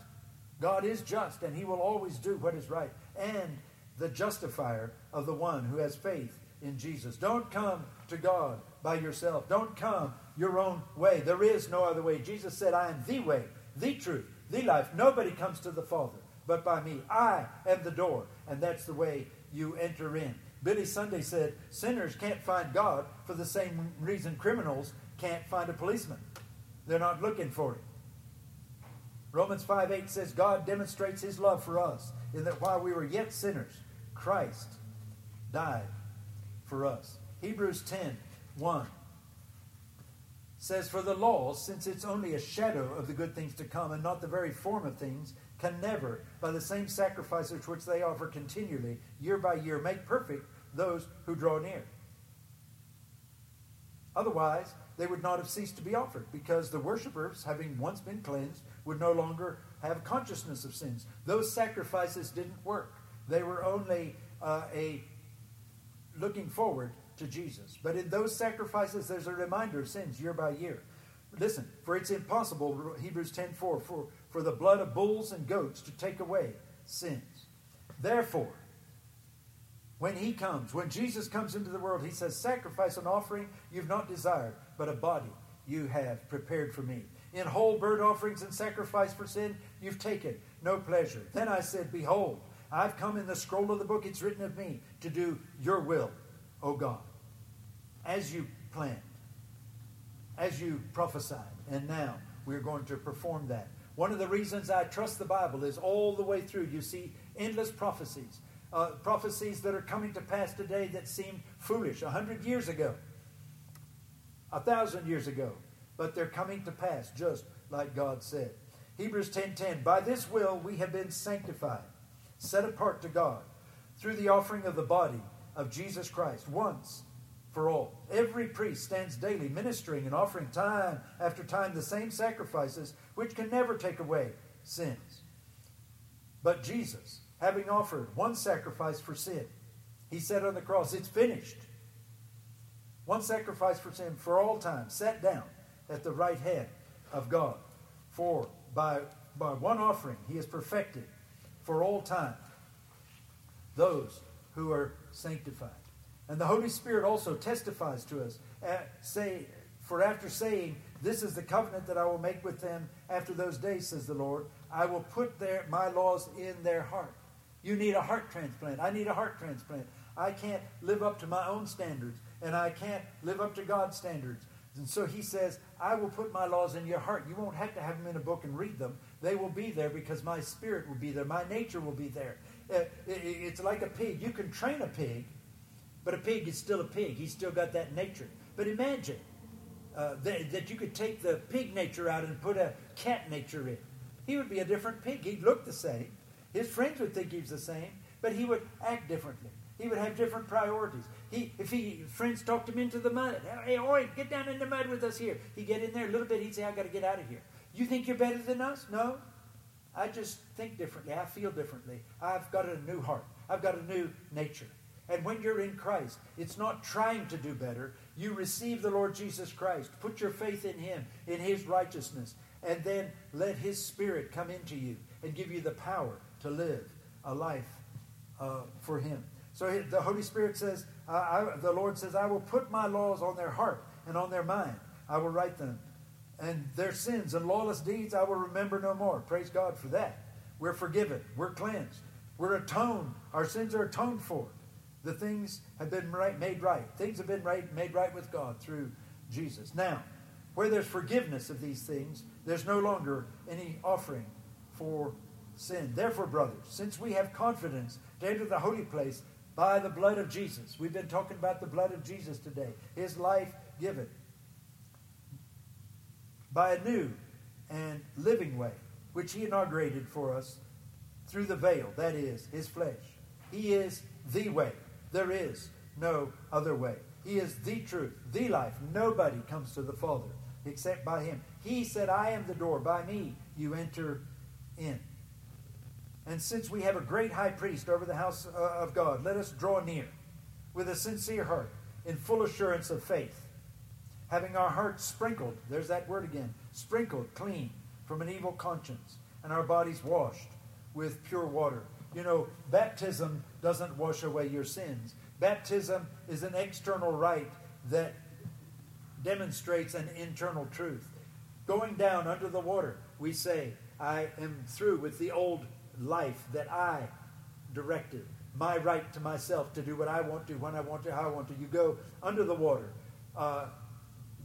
God is just, and he will always do what is right, and the justifier of the one who has faith in Jesus. Don't come to God by yourself. Don't come your own way. There is no other way. Jesus said, I am the way, the truth, the life. Nobody comes to the Father but by me. I am the door, and that's the way you enter in. Billy Sunday said, Sinners can't find God for the same reason criminals can't find a policeman. They're not looking for it. Romans 5 8 says, God demonstrates his love for us in that while we were yet sinners, Christ died for us. Hebrews 10 1 says, For the law, since it's only a shadow of the good things to come and not the very form of things, can never, by the same sacrifices which they offer continually, year by year, make perfect those who draw near. Otherwise, they would not have ceased to be offered, because the worshippers, having once been cleansed, would no longer have consciousness of sins. Those sacrifices didn't work. They were only uh, a looking forward to Jesus. But in those sacrifices, there's a reminder of sins year by year. Listen, for it's impossible, Hebrews 10 4, for, for the blood of bulls and goats to take away sins. Therefore, when he comes, when Jesus comes into the world, he says, Sacrifice and offering you've not desired, but a body you have prepared for me. In whole burnt offerings and sacrifice for sin, you've taken no pleasure. Then I said, Behold, I've come in the scroll of the book, it's written of me, to do your will, O God. As you planned, as you prophesied, and now we're going to perform that. One of the reasons I trust the Bible is all the way through, you see endless prophecies. Uh, prophecies that are coming to pass today that seemed foolish a hundred years ago, a thousand years ago, but they're coming to pass just like God said. Hebrews 10:10 By this will we have been sanctified, set apart to God, through the offering of the body of Jesus Christ once for all. Every priest stands daily ministering and offering time after time the same sacrifices which can never take away sins. But Jesus, having offered one sacrifice for sin, he said on the cross, It's finished. One sacrifice for sin for all time, sat down at the right hand of God. For by, by one offering he has perfected for all time those who are sanctified. And the Holy Spirit also testifies to us, uh, say, for after saying, This is the covenant that I will make with them after those days, says the Lord, I will put their, my laws in their heart. You need a heart transplant. I need a heart transplant. I can't live up to my own standards, and I can't live up to God's standards. And so he says, I will put my laws in your heart. You won't have to have them in a book and read them. They will be there because my spirit will be there. My nature will be there. Uh, it's like a pig. You can train a pig, but a pig is still a pig. He's still got that nature. But imagine uh, that, that you could take the pig nature out and put a cat nature in. He would be a different pig. He'd look the same. His friends would think he's the same, but he would act differently. He would have different priorities. He, if he friends talked him into the mud, hey, oi, get down in the mud with us here. He'd get in there a little bit. He'd say, I got to get out of here. You think you're better than us? No. I just think differently. I feel differently. I've got a new heart. I've got a new nature. And when you're in Christ, it's not trying to do better. You receive the Lord Jesus Christ, put your faith in Him, in His righteousness, and then let His Spirit come into you and give you the power to live a life uh, for Him. So the Holy Spirit says, I, the Lord says, I will put my laws on their heart and on their mind. I will write them. And their sins and lawless deeds I will remember no more. Praise God for that. We're forgiven. We're cleansed. We're atoned. Our sins are atoned for. The things have been right, made right. Things have been right, made right with God through Jesus. Now, where there's forgiveness of these things, there's no longer any offering for sin. Therefore, brothers, since we have confidence to enter the holy place by the blood of Jesus, we've been talking about the blood of Jesus today, his life given, by a new and living way, which he inaugurated for us through the veil, that is, his flesh. He is the way. There is no other way. He is the truth, the life. Nobody comes to the Father except by him. He said, I am the door. By me you enter in. And since we have a great high priest over the house uh, of God, let us draw near with a sincere heart, in full assurance of faith, having our hearts sprinkled, there's that word again, sprinkled clean from an evil conscience, and our bodies washed with pure water. You know, baptism doesn't wash away your sins. Baptism is an external rite that demonstrates an internal truth. Going down under the water, we say, I am through with the old life that I directed, my right to myself to do what I want to, when I want to, how I want to. You go under the water, uh,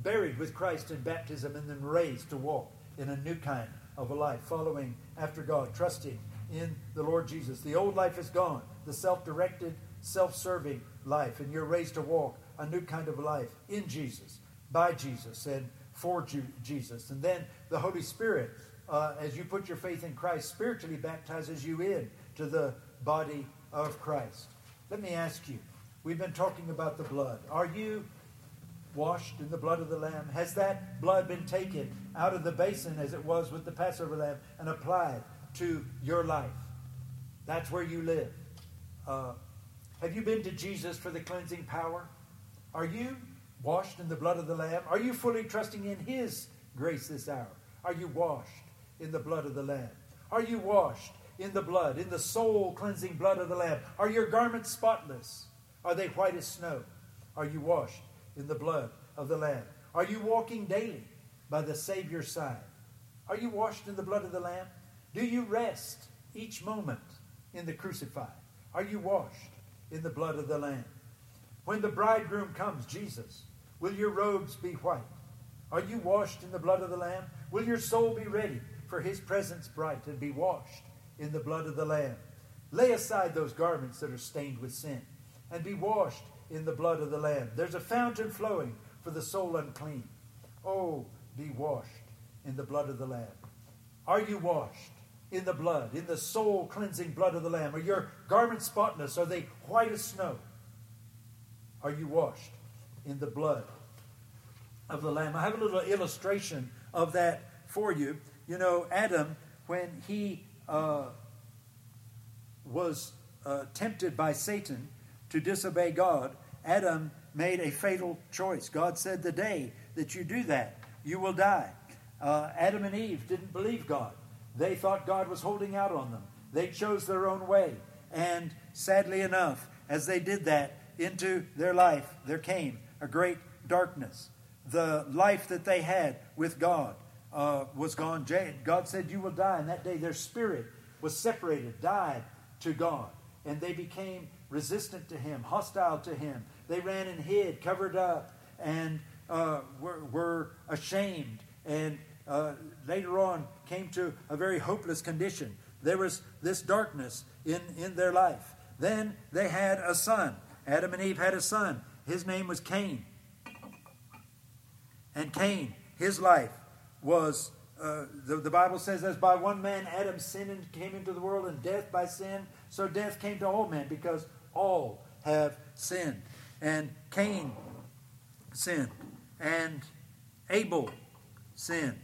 buried with Christ in baptism, and then raised to walk in a new kind of a life, following after God, trusting in the Lord Jesus. The old life is gone, the self directed, self serving life, and you're raised to walk a new kind of life in Jesus, by Jesus, and for Jesus. And then the Holy Spirit, uh, as you put your faith in Christ, spiritually baptizes you in to the body of Christ. Let me ask you we've been talking about the blood. Are you washed in the blood of the Lamb? Has that blood been taken out of the basin as it was with the Passover lamb and applied to your life. That's where you live. Uh, have you been to Jesus for the cleansing power? Are you washed in the blood of the Lamb? Are you fully trusting in His grace this hour? Are you washed in the blood of the Lamb? Are you washed in the blood, in the soul cleansing blood of the Lamb? Are your garments spotless? Are they white as snow? Are you washed in the blood of the Lamb? Are you walking daily by the Savior's side? Are you washed in the blood of the Lamb? Do you rest each moment in the crucified? Are you washed in the blood of the Lamb? When the bridegroom comes, Jesus, will your robes be white? Are you washed in the blood of the Lamb? Will your soul be ready for his presence bright and be washed in the blood of the Lamb? Lay aside those garments that are stained with sin and be washed in the blood of the Lamb. There's a fountain flowing for the soul unclean. Oh, be washed in the blood of the Lamb. Are you washed? in the blood, in the soul cleansing blood of the Lamb? Are your garments spotless? Are they white as snow? Are you washed in the blood of the Lamb? I have a little illustration of that for you. You know, Adam, when he uh, was uh, tempted by Satan to disobey God, Adam made a fatal choice. God said, The day that you do that, you will die. Uh, Adam and Eve didn't believe God. They thought God was holding out on them. They chose their own way. And sadly enough, as they did that, into their life there came a great darkness. The life that they had with God uh, was gone. God said, You will die. And that day their spirit was separated, died to God. And they became resistant to Him, hostile to Him. They ran and hid, covered up, and uh, were, were ashamed and uh, later on came to a very hopeless condition. There was this darkness in, in their life. Then they had a son. Adam and Eve had a son. His name was Cain. And Cain, his life was, uh, the, the Bible says, as by one man Adam sinned and came into the world, and death by sin, so death came to all men because all have sinned. And Cain sinned. And Abel sinned.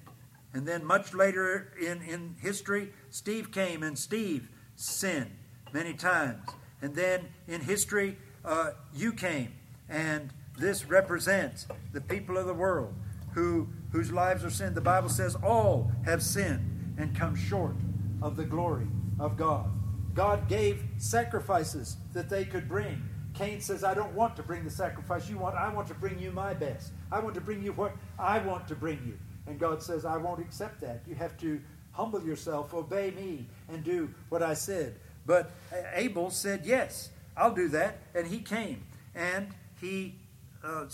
And then much later in, in history, Steve came and Steve sinned many times. And then in history, uh, you came and this represents the people of the world who, whose lives are sinned. The Bible says all have sinned and come short of the glory of God. God gave sacrifices that they could bring. Cain says, I don't want to bring the sacrifice you want. I want to bring you my best. I want to bring you what I want to bring you. And God says, I won't accept that. You have to humble yourself, obey me, and do what I said. But Abel said, Yes, I'll do that. And he came and he uh,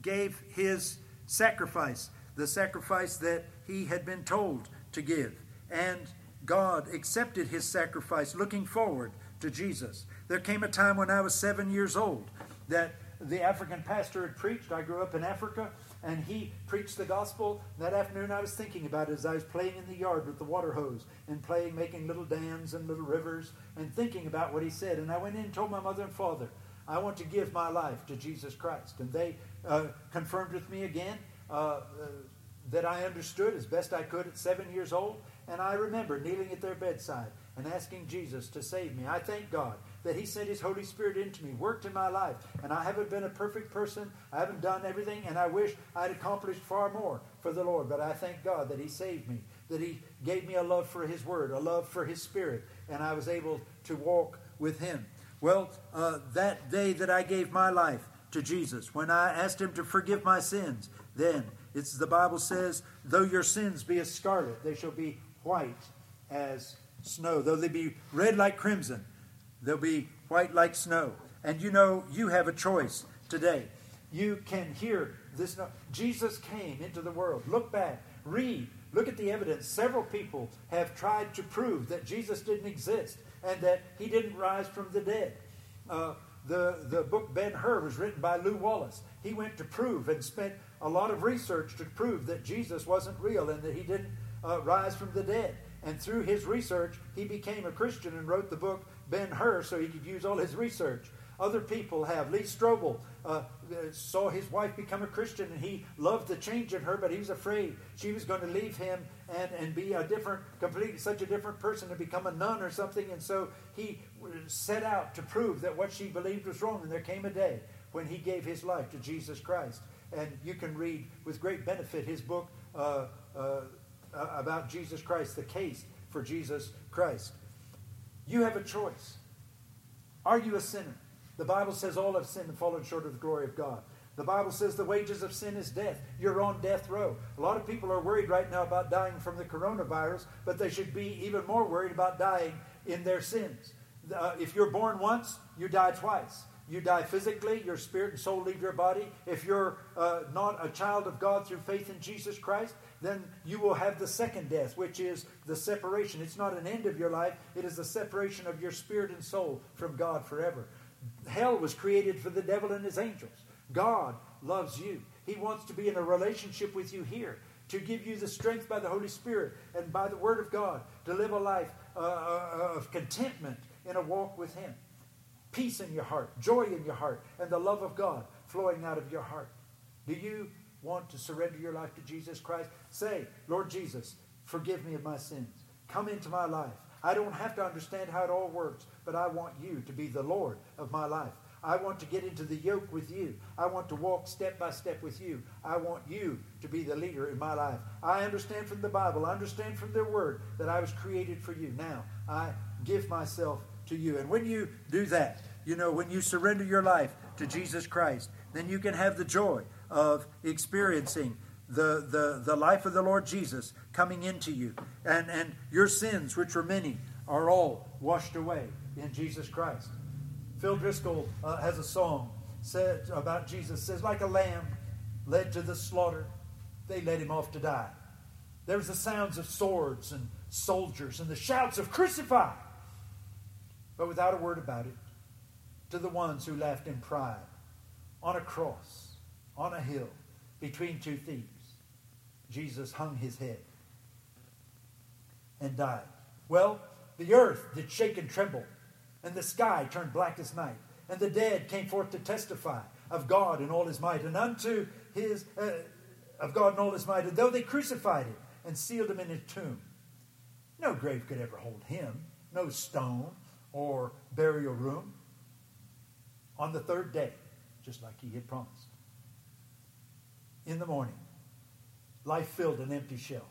gave his sacrifice, the sacrifice that he had been told to give. And God accepted his sacrifice, looking forward to Jesus. There came a time when I was seven years old that the African pastor had preached. I grew up in Africa, and he preached the gospel. That afternoon, I was thinking about it as I was playing in the yard with the water hose and playing, making little dams and little rivers, and thinking about what he said. And I went in and told my mother and father, I want to give my life to Jesus Christ. And they uh, confirmed with me again uh, uh, that I understood as best I could at seven years old. And I remember kneeling at their bedside and asking Jesus to save me. I thank God that He sent His Holy Spirit into me, worked in my life. And I haven't been a perfect person. I haven't done everything, and I wish I'd accomplished far more for the Lord. But I thank God that He saved me, that He gave me a love for His Word, a love for His Spirit, and I was able to walk with Him. Well, uh, that day that I gave my life to Jesus, when I asked Him to forgive my sins, then it's the Bible says, though your sins be as scarlet, they shall be white as snow. Though they be red like crimson, they'll be white like snow. And you know, you have a choice today. You can hear this. Jesus came into the world. Look back, read, look at the evidence. Several people have tried to prove that Jesus didn't exist and that he didn't rise from the dead. Uh, the, the book Ben Hur was written by Lew Wallace. He went to prove and spent a lot of research to prove that Jesus wasn't real and that he didn't uh, rise from the dead. And through his research, he became a Christian and wrote the book Ben Hur so he could use all his research. Other people have. Lee Strobel uh, saw his wife become a Christian and he loved the change in her, but he was afraid she was going to leave him and, and be a different, completely such a different person and become a nun or something. And so he set out to prove that what she believed was wrong. And there came a day when he gave his life to Jesus Christ. And you can read with great benefit his book, uh, uh, uh, about Jesus Christ, the case for Jesus Christ. You have a choice. Are you a sinner? The Bible says all have sinned and fallen short of the glory of God. The Bible says the wages of sin is death. You're on death row. A lot of people are worried right now about dying from the coronavirus, but they should be even more worried about dying in their sins. Uh, if you're born once, you die twice. You die physically, your spirit and soul leave your body. If you're uh, not a child of God through faith in Jesus Christ, then you will have the second death, which is the separation. It's not an end of your life, it is the separation of your spirit and soul from God forever. Hell was created for the devil and his angels. God loves you. He wants to be in a relationship with you here, to give you the strength by the Holy Spirit and by the Word of God to live a life uh, uh of contentment in a walk with Him. Peace in your heart, joy in your heart, and the love of God flowing out of your heart. Do you want to surrender your life to Jesus Christ, say, Lord Jesus, forgive me of my sins. Come into my life. I don't have to understand how it all works, but I want you to be the Lord of my life. I want to get into the yoke with you. I want to walk step by step with you. I want you to be the leader in my life. I understand from the Bible, I understand from their word that I was created for you. Now, I give myself to you. And when you do that, you know, when you surrender your life to Jesus Christ, then you can have the joy of experiencing the, the, the life of the Lord Jesus coming into you. And, and your sins, which were many, are all washed away in Jesus Christ. Phil Driscoll uh, has a song said about Jesus says, like a lamb led to the slaughter, they led him off to die. There was the sounds of swords and soldiers and the shouts of crucify, but without a word about it, to the ones who laughed in pride on a cross on a hill between two thieves. Jesus hung his head and died. Well, the earth did shake and tremble, and the sky turned black as night, and the dead came forth to testify of God and all his might, and unto his uh, of God and all his might. And though they crucified him and sealed him in his tomb, no grave could ever hold him, no stone or burial room. On the third day, just like he had promised, in the morning, life filled an empty shell.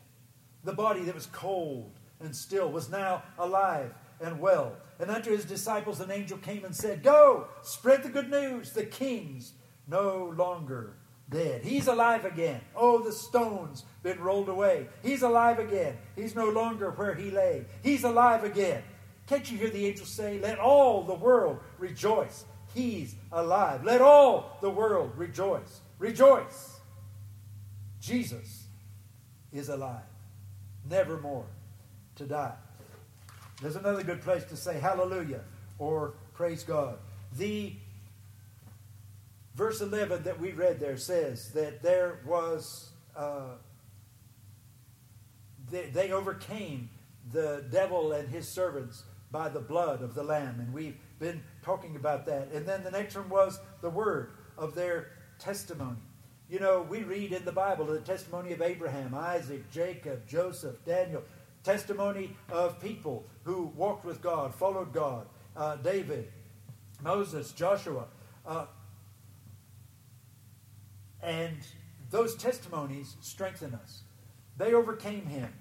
The body that was cold and still was now alive and well. And unto his disciples an angel came and said, Go, spread the good news. The king's no longer dead. He's alive again. Oh, the stone's been rolled away. He's alive again. He's no longer where he lay. He's alive again. Can't you hear the angel say, Let all the world rejoice? He's alive. Let all the world rejoice. Rejoice. Jesus is alive, nevermore to die. There's another good place to say hallelujah or praise God. The verse 11 that we read there says that there was, uh, they, they overcame the devil and his servants by the blood of the Lamb. And we've been talking about that. And then the next one was the word of their testimony. You know, we read in the Bible the testimony of Abraham, Isaac, Jacob, Joseph, Daniel, testimony of people who walked with God, followed God, uh, David, Moses, Joshua. Uh, and those testimonies strengthen us. They overcame him.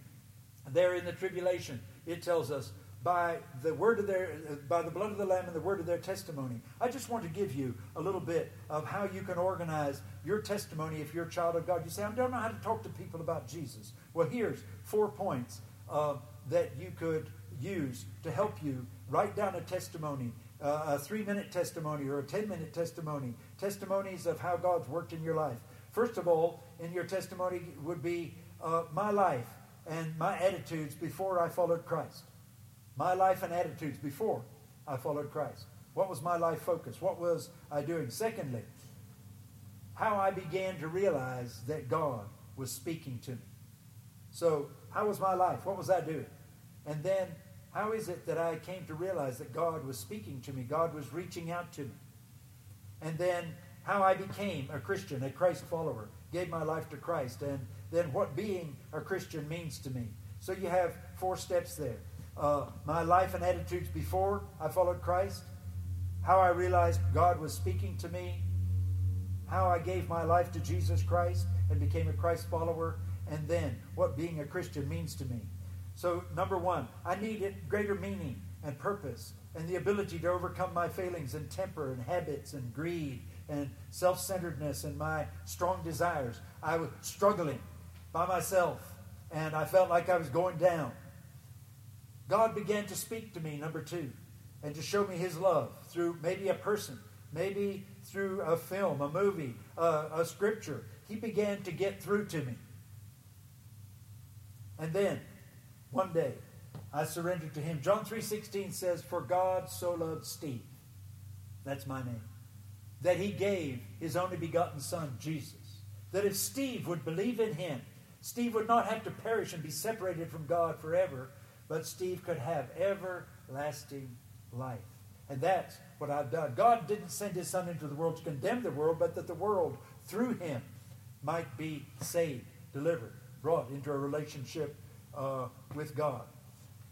There in the tribulation, it tells us, by the word of their by the blood of the lamb and the word of their testimony. I just want to give you a little bit of how you can organize your testimony if you're a child of God. You say, I don't know how to talk to people about Jesus. Well, here's four points uh, that you could use to help you write down a testimony, uh, a three minute testimony or a 10 minute testimony, testimonies of how God's worked in your life. First of all, in your testimony would be uh, my life and my attitudes before I followed Christ. My life and attitudes before I followed Christ. What was my life focus? What was I doing? Secondly, how I began to realize that God was speaking to me. So, how was my life? What was I doing? And then, how is it that I came to realize that God was speaking to me? God was reaching out to me. And then, how I became a Christian, a Christ follower, gave my life to Christ, and then what being a Christian means to me. So, you have four steps there uh, my life and attitudes before I followed Christ, how I realized God was speaking to me, how I gave my life to Jesus Christ and became a Christ follower, and then what being a Christian means to me. So, number one, I needed greater meaning and purpose and the ability to overcome my failings and temper and habits and greed and self centeredness and my strong desires. I was struggling by myself and I felt like I was going down. God began to speak to me, number two, and to show me his love through maybe a person, maybe through a film, a movie, uh, a scripture. He began to get through to me. And then, one day, I surrendered to him. John 3.16 says, For God so loved Steve, that's my name, that he gave his only begotten son, Jesus. That if Steve would believe in him, Steve would not have to perish and be separated from God forever, but Steve could have everlasting life. And that's what I've done. God didn't send his son into the world to condemn the world, but that the world, through him, might be saved, delivered, brought into a relationship uh, with God.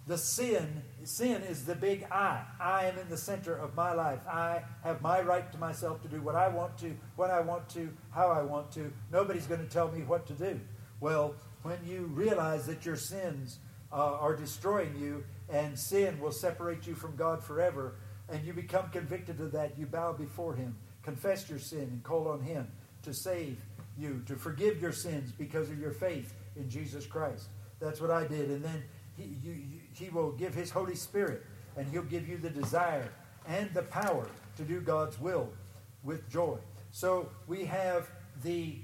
The sin, sin is the big I. I am in the center of my life. I have my right to myself to do what I want to, when I want to, how I want to. Nobody's going to tell me what to do. Well, when you realize that your sins uh, are destroying you, and sin will separate you from God forever. And you become convicted of that. You bow before Him, confess your sin, and call on Him to save you, to forgive your sins because of your faith in Jesus Christ. That's what I did. And then He, you, you, he will give His Holy Spirit, and He'll give you the desire and the power to do God's will with joy. So we have the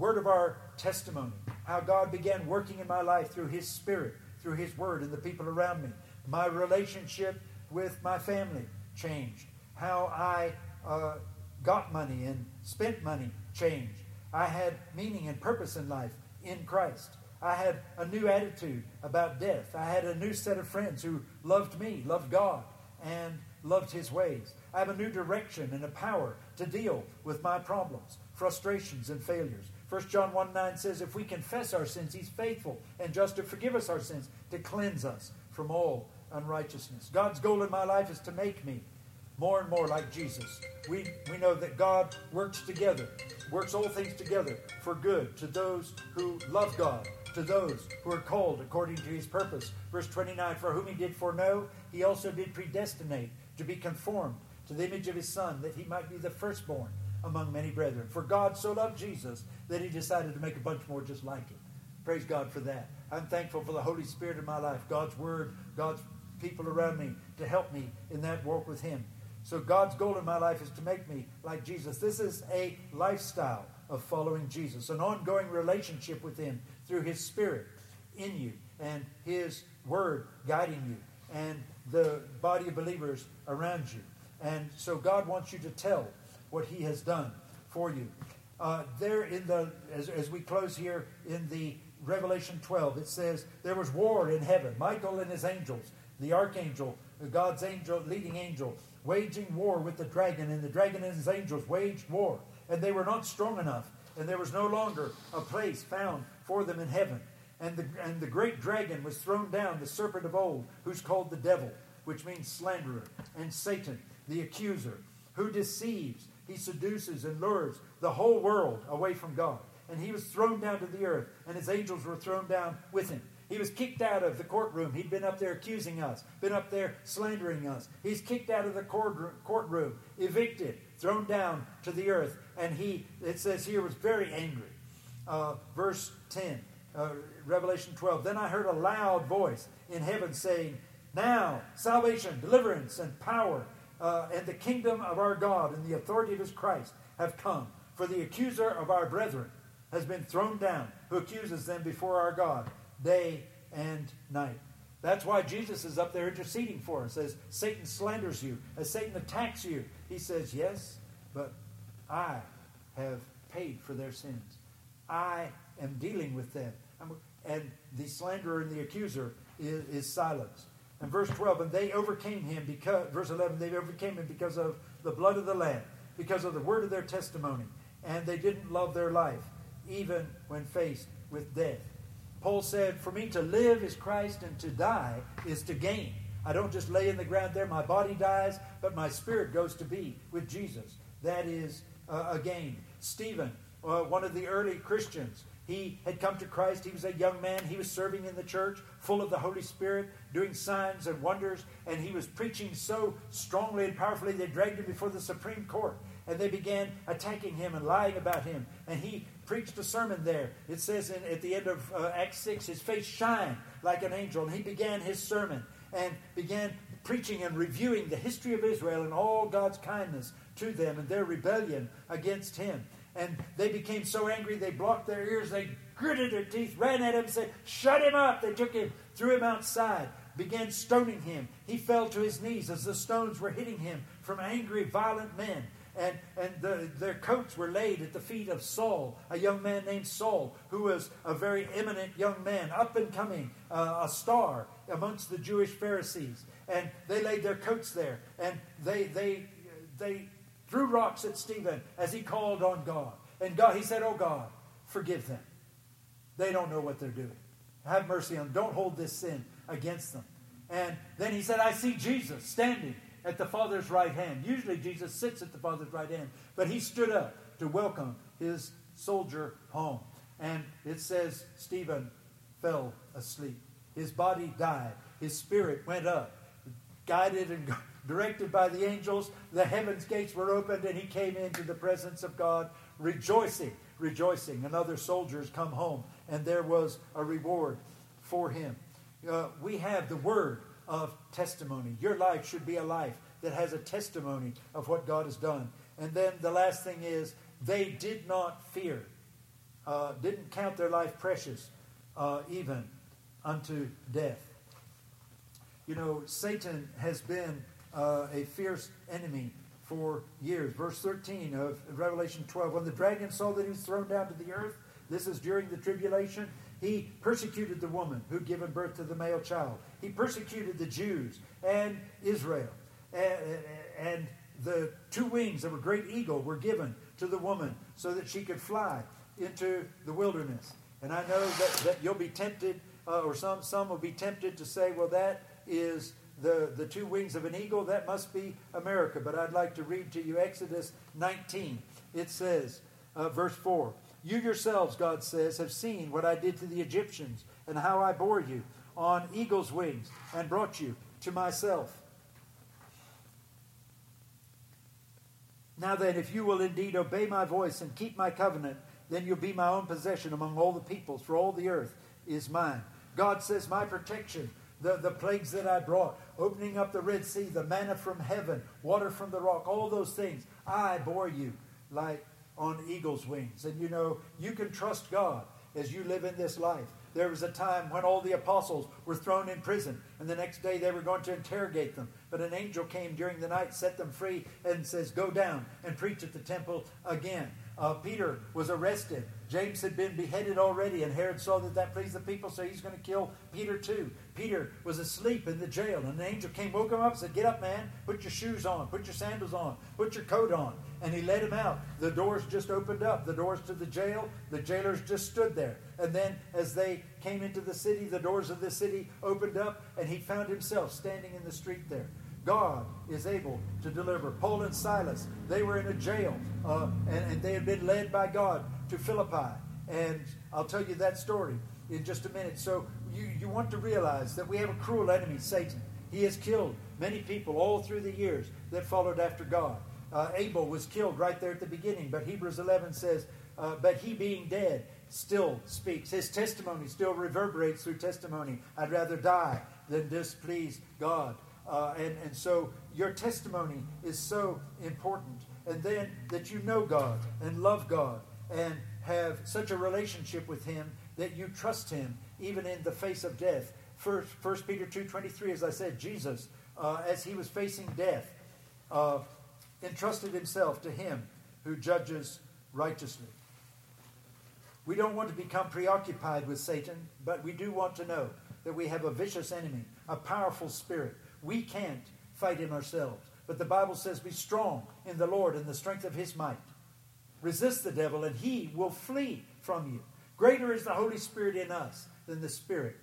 word of our testimony, how God began working in my life through His Spirit, through His Word, and the people around me. My relationship with my family changed. How I uh, got money and spent money changed. I had meaning and purpose in life in Christ. I had a new attitude about death. I had a new set of friends who loved me, loved God, and loved His ways. I have a new direction and a power to deal with my problems, frustrations, and failures. 1 John 1 9 says, If we confess our sins, he's faithful and just to forgive us our sins, to cleanse us from all unrighteousness. God's goal in my life is to make me more and more like Jesus. We, we know that God works together, works all things together for good to those who love God, to those who are called according to his purpose. Verse 29 For whom he did foreknow, he also did predestinate to be conformed to the image of his Son, that he might be the firstborn among many brethren. For God so loved Jesus that he decided to make a bunch more just like him. Praise God for that. I'm thankful for the Holy Spirit in my life, God's Word, God's people around me to help me in that walk with Him. So God's goal in my life is to make me like Jesus. This is a lifestyle of following Jesus, an ongoing relationship with Him through His Spirit in you and His Word guiding you and the body of believers around you. And so God wants you to tell what He has done for you. Uh, there in the as, as we close here in the Revelation 12, it says there was war in heaven. Michael and his angels, the archangel, God's angel, leading angel, waging war with the dragon, and the dragon and his angels waged war, and they were not strong enough, and there was no longer a place found for them in heaven. And the, and the great dragon was thrown down, the serpent of old, who's called the devil, which means slanderer, and Satan, the accuser, who deceives, he seduces and lures the whole world away from God. And he was thrown down to the earth, and his angels were thrown down with him. He was kicked out of the courtroom. He'd been up there accusing us, been up there slandering us. He's kicked out of the courtroom, evicted, thrown down to the earth. And he, it says here, was very angry. Uh, verse 10, uh, Revelation 12. Then I heard a loud voice in heaven saying, Now salvation, deliverance, and power, uh, and the kingdom of our God and the authority of his Christ have come. For the accuser of our brethren has been thrown down, who accuses them before our God day and night. That's why Jesus is up there interceding for us. As Satan slanders you, as Satan attacks you, he says, Yes, but I have paid for their sins. I am dealing with them. And the slanderer and the accuser is, is silenced. And verse 12, and they overcame him because, verse 11, they overcame him because of the blood of the Lamb, because of the word of their testimony. And they didn't love their life, even when faced with death. Paul said, For me to live is Christ and to die is to gain. I don't just lay in the ground there, my body dies, but my spirit goes to be with Jesus. That is uh, a gain. Stephen, uh, one of the early Christians, he had come to Christ. He was a young man. He was serving in the church, full of the Holy Spirit, doing signs and wonders. And he was preaching so strongly and powerfully, they dragged him before the Supreme Court. And they began attacking him and lying about him. And he preached a sermon there. It says in, at the end of uh, Acts 6, his face shined like an angel, and he began his sermon and began preaching and reviewing the history of Israel and all God's kindness to them and their rebellion against him. And they became so angry they blocked their ears, they gritted their teeth, ran at him, said, Shut him up! They took him, threw him outside, began stoning him. He fell to his knees as the stones were hitting him from angry, violent men and, and the, their coats were laid at the feet of Saul, a young man named Saul, who was a very eminent young man, up and coming, uh, a star amongst the Jewish Pharisees. And they laid their coats there, and they, they, they threw rocks at Stephen as he called on God. And God, he said, Oh God, forgive them. They don't know what they're doing. Have mercy on them. Don't hold this sin against them. And then he said, I see Jesus standing at the Father's right hand. Usually Jesus sits at the Father's right hand, but he stood up to welcome his soldier home. And it says Stephen fell asleep. His body died. His spirit went up. Guided and directed by the angels, the heavens gates were opened, and he came into the presence of God, rejoicing, rejoicing. And other soldiers come home, and there was a reward for him. Uh, we have the word of testimony. Your life should be a life that has a testimony of what God has done. And then the last thing is, they did not fear, uh, didn't count their life precious, uh, even unto death. You know, Satan has been uh, a fierce enemy for years. Verse 13 of Revelation 12 When the dragon saw that he was thrown down to the earth, this is during the tribulation, he persecuted the woman who had given birth to the male child. He persecuted the Jews and Israel. And, and the two wings of a great eagle were given to the woman so that she could fly into the wilderness. And I know that, that you'll be tempted, uh, or some, some will be tempted to say, well, that is the, the two wings of an eagle, that must be America. But I'd like to read to you Exodus 19. It says, uh, verse 4 You yourselves, God says, have seen what I did to the Egyptians and how I bore you on eagle's wings and brought you to myself. Now then, if you will indeed obey my voice and keep my covenant, then you'll be my own possession among all the peoples, for all the earth is mine. God says, My protection, the, the plagues that I brought, opening up the Red Sea, the manna from heaven, water from the rock, all those things, I bore you like on eagle's wings. And you know, you can trust God as you live in this life. There was a time when all the apostles were thrown in prison, and the next day they were going to interrogate them. But an angel came during the night, set them free, and says, Go down and preach at the temple again. Uh, Peter was arrested. James had been beheaded already, and Herod saw that that pleased the people, so he's going to kill Peter too. Peter was asleep in the jail, and an angel came, woke him up, said, Get up, man, put your shoes on, put your sandals on, put your coat on. And he led him out. The doors just opened up, the doors to the jail. The jailers just stood there. And then, as they came into the city, the doors of the city opened up, and he found himself standing in the street there. God is able to deliver. Paul and Silas, they were in a jail, uh, and, and they had been led by God to Philippi. And I'll tell you that story in just a minute. So you, you want to realize that we have a cruel enemy, Satan. He has killed many people all through the years that followed after God. Uh, Abel was killed right there at the beginning, but Hebrews 11 says, uh, But he being dead still speaks. His testimony still reverberates through testimony. I'd rather die than displease God. Uh, and, and so your testimony is so important. And then that you know God and love God and have such a relationship with Him that you trust Him even in the face of death. First, First Peter 2.23, as I said, Jesus, uh, as he was facing death, uh, entrusted himself to him who judges righteously. We don't want to become preoccupied with Satan, but we do want to know that we have a vicious enemy, a powerful spirit. We can't fight him ourselves. But the Bible says, Be strong in the Lord and the strength of his might. Resist the devil, and he will flee from you. Greater is the Holy Spirit in us than the spirit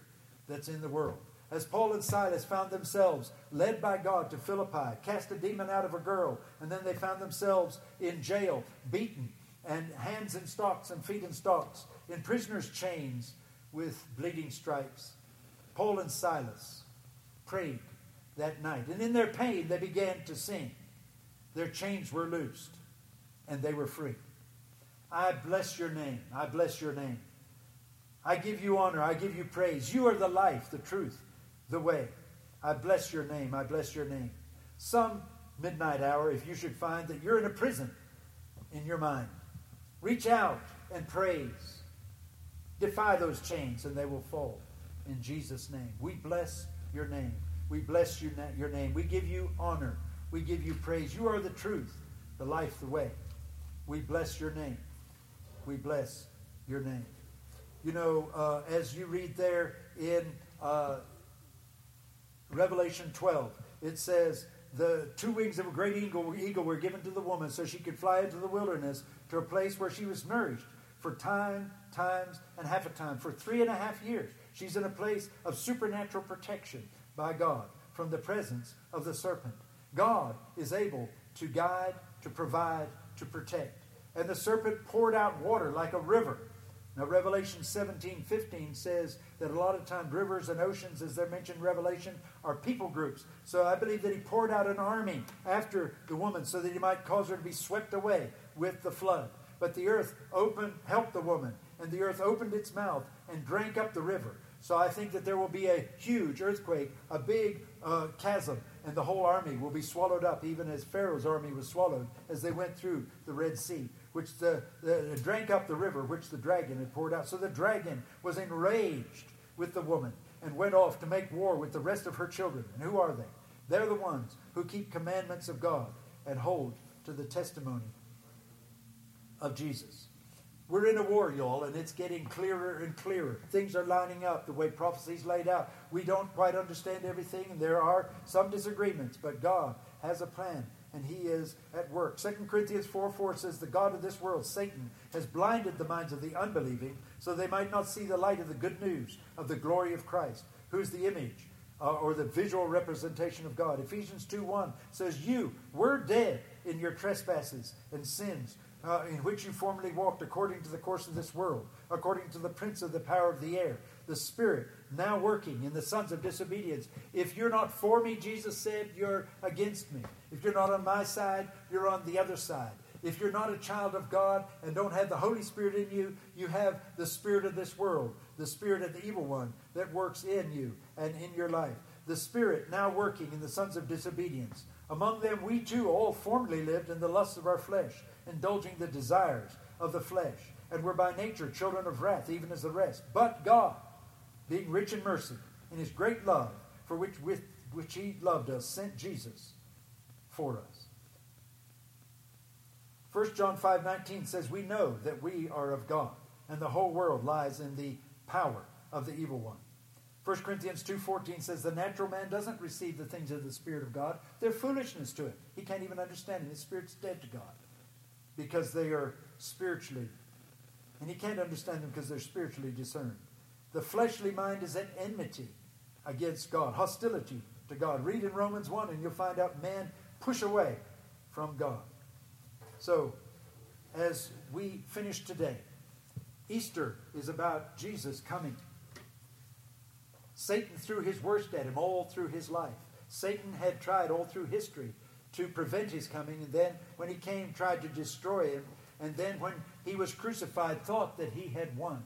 that's in the world. As Paul and Silas found themselves led by God to Philippi, cast a demon out of a girl, and then they found themselves in jail, beaten, and hands in stocks and feet in stocks, in prisoners' chains with bleeding stripes. Paul and Silas prayed that night, and in their pain they began to sing. Their chains were loosed, and they were free. I bless your name. I bless your name. I give you honor. I give you praise. You are the life, the truth, the way. I bless your name. I bless your name. Some midnight hour, if you should find that you're in a prison in your mind, reach out and praise. Defy those chains and they will fall in Jesus' name. We bless your name. We bless your, your name. We give you honor. We give you praise. You are the truth, the life, the way. We bless your name. We bless your name. You know, uh, as you read there in uh, Revelation 12, it says, the two wings of a great eagle, eagle were given to the woman so she could fly into the wilderness to a place where she was nourished for time, times, and half a time. For three and a half years, she's in a place of supernatural protection by God from the presence of the serpent. God is able to guide, to provide, to protect. And the serpent poured out water like a river now, Revelation 17 15 says that a lot of times rivers and oceans, as they're mentioned in Revelation, are people groups. So I believe that he poured out an army after the woman so that he might cause her to be swept away with the flood. But the earth opened, helped the woman, and the earth opened its mouth and drank up the river. So I think that there will be a huge earthquake, a big uh, chasm, and the whole army will be swallowed up, even as Pharaoh's army was swallowed as they went through the Red Sea which the, the, drank up the river which the dragon had poured out. So the dragon was enraged with the woman and went off to make war with the rest of her children. And who are they? They're the ones who keep commandments of God and hold to the testimony of Jesus. We're in a war, y'all, and it's getting clearer and clearer. Things are lining up the way prophecies laid out. We don't quite understand everything, and there are some disagreements, but God has a plan and he is at work. 2 Corinthians 4 4 says, The God of this world, Satan, has blinded the minds of the unbelieving so they might not see the light of the good news of the glory of Christ, who is the image uh, or the visual representation of God. Ephesians 2 1 says, You were dead in your trespasses and sins, uh, in which you formerly walked according to the course of this world, according to the prince of the power of the air, the Spirit now working in the sons of disobedience. If you're not for me, Jesus said, you're against me. If you're not on my side, you're on the other side. If you're not a child of God and don't have the Holy Spirit in you, you have the spirit of this world, the spirit of the evil one that works in you and in your life. The spirit now working in the sons of disobedience. Among them, we too all formerly lived in the lusts of our flesh, indulging the desires of the flesh, and were by nature children of wrath, even as the rest. But God, being rich in mercy, in his great love, for which with which he loved us, sent Jesus for us. 1 John 5:19 says we know that we are of God and the whole world lies in the power of the evil one. 1 Corinthians 2:14 says the natural man doesn't receive the things of the spirit of God. They're foolishness to him. He can't even understand them. His spirit's dead to God because they are spiritually and he can't understand them because they're spiritually discerned. The fleshly mind is at enmity against God, hostility to God. Read in Romans 1 and you'll find out man push away from God. So, as we finish today, Easter is about Jesus coming. Satan threw his worst at him all through his life. Satan had tried all through history to prevent his coming, and then when he came, tried to destroy him, and then when he was crucified, thought that he had won.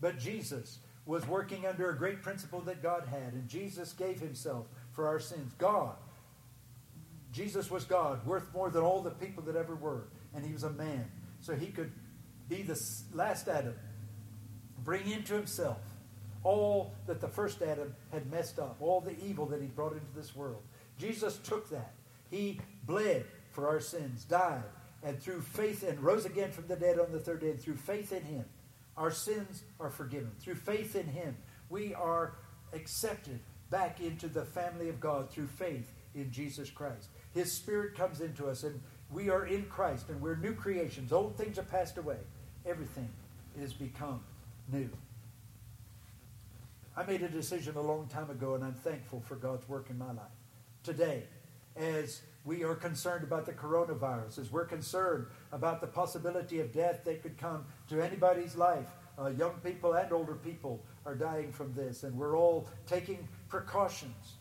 But Jesus was working under a great principle that God had, and Jesus gave himself for our sins. God, Jesus was God, worth more than all the people that ever were, and he was a man. So he could be the last Adam, bring into himself all that the first Adam had messed up, all the evil that he brought into this world. Jesus took that. He bled for our sins, died, and through faith, and rose again from the dead on the third day, and through faith in him, our sins are forgiven. Through faith in Him, we are accepted back into the family of God through faith in Jesus Christ. His Spirit comes into us, and we are in Christ, and we're new creations. Old things are passed away, everything is become new. I made a decision a long time ago, and I'm thankful for God's work in my life. Today, as we are concerned about the coronavirus, as we're concerned about the possibility of death that could come to anybody's life. Uh, young people and older people are dying from this, and we're all taking precautions.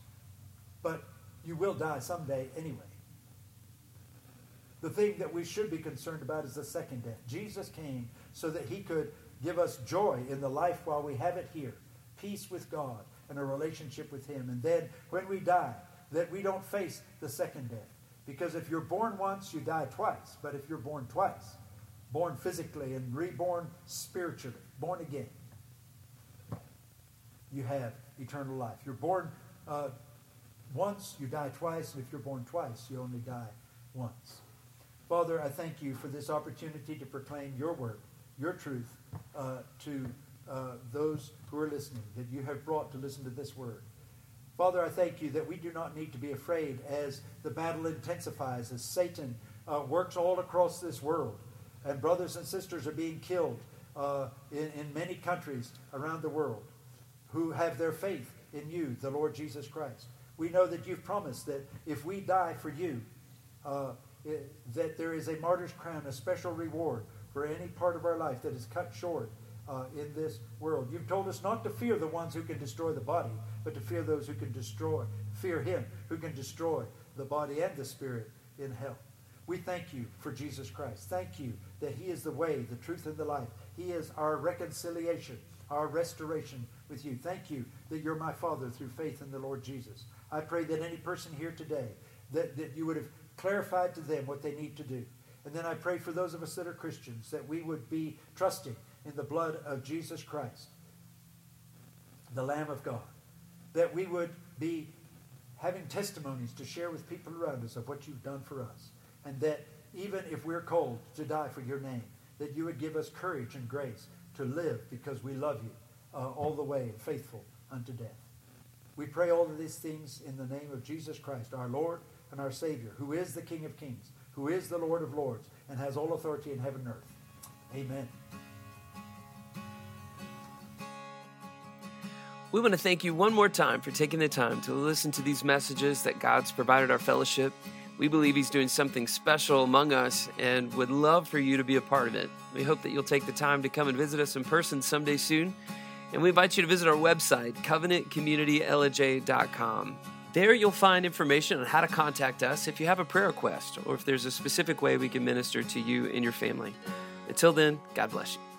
But you will die someday anyway. The thing that we should be concerned about is the second death. Jesus came so that he could give us joy in the life while we have it here, peace with God, and a relationship with him. And then when we die, that we don't face the second death. Because if you're born once, you die twice. But if you're born twice, born physically and reborn spiritually, born again, you have eternal life. You're born uh, once, you die twice, and if you're born twice, you only die once. Father, I thank you for this opportunity to proclaim your word, your truth uh, to uh, those who are listening, that you have brought to listen to this word. Father, I thank you that we do not need to be afraid as the battle intensifies, as Satan uh, works all across this world, and brothers and sisters are being killed uh, in, in many countries around the world who have their faith in you, the Lord Jesus Christ. We know that you've promised that if we die for you, uh, it, that there is a martyr's crown, a special reward for any part of our life that is cut short uh, in this world. You've told us not to fear the ones who can destroy the body, but to fear those who can destroy, fear him who can destroy the body and the spirit in hell. We thank you for Jesus Christ. Thank you that he is the way, the truth, and the life. He is our reconciliation, our restoration with you. Thank you that you're my Father through faith in the Lord Jesus. I pray that any person here today, that, that you would have clarified to them what they need to do. And then I pray for those of us that are Christians that we would be trusting in the blood of Jesus Christ, the Lamb of God, that we would be having testimonies to share with people around us of what you've done for us, and that even if we're called to die for your name, that you would give us courage and grace to live because we love you uh, all the way, faithful unto death. We pray all of these things in the name of Jesus Christ, our Lord and our Savior, who is the King of kings, who is the Lord of lords, and has all authority in heaven and earth. Amen. We want to thank you one more time for taking the time to listen to these messages that God's provided our fellowship. We believe He's doing something special among us and would love for you to be a part of it. We hope that you'll take the time to come and visit us in person someday soon. And we invite you to visit our website, covenantcommunitylj.com. There you'll find information on how to contact us if you have a prayer request or if there's a specific way we can minister to you and your family. Until then, God bless you.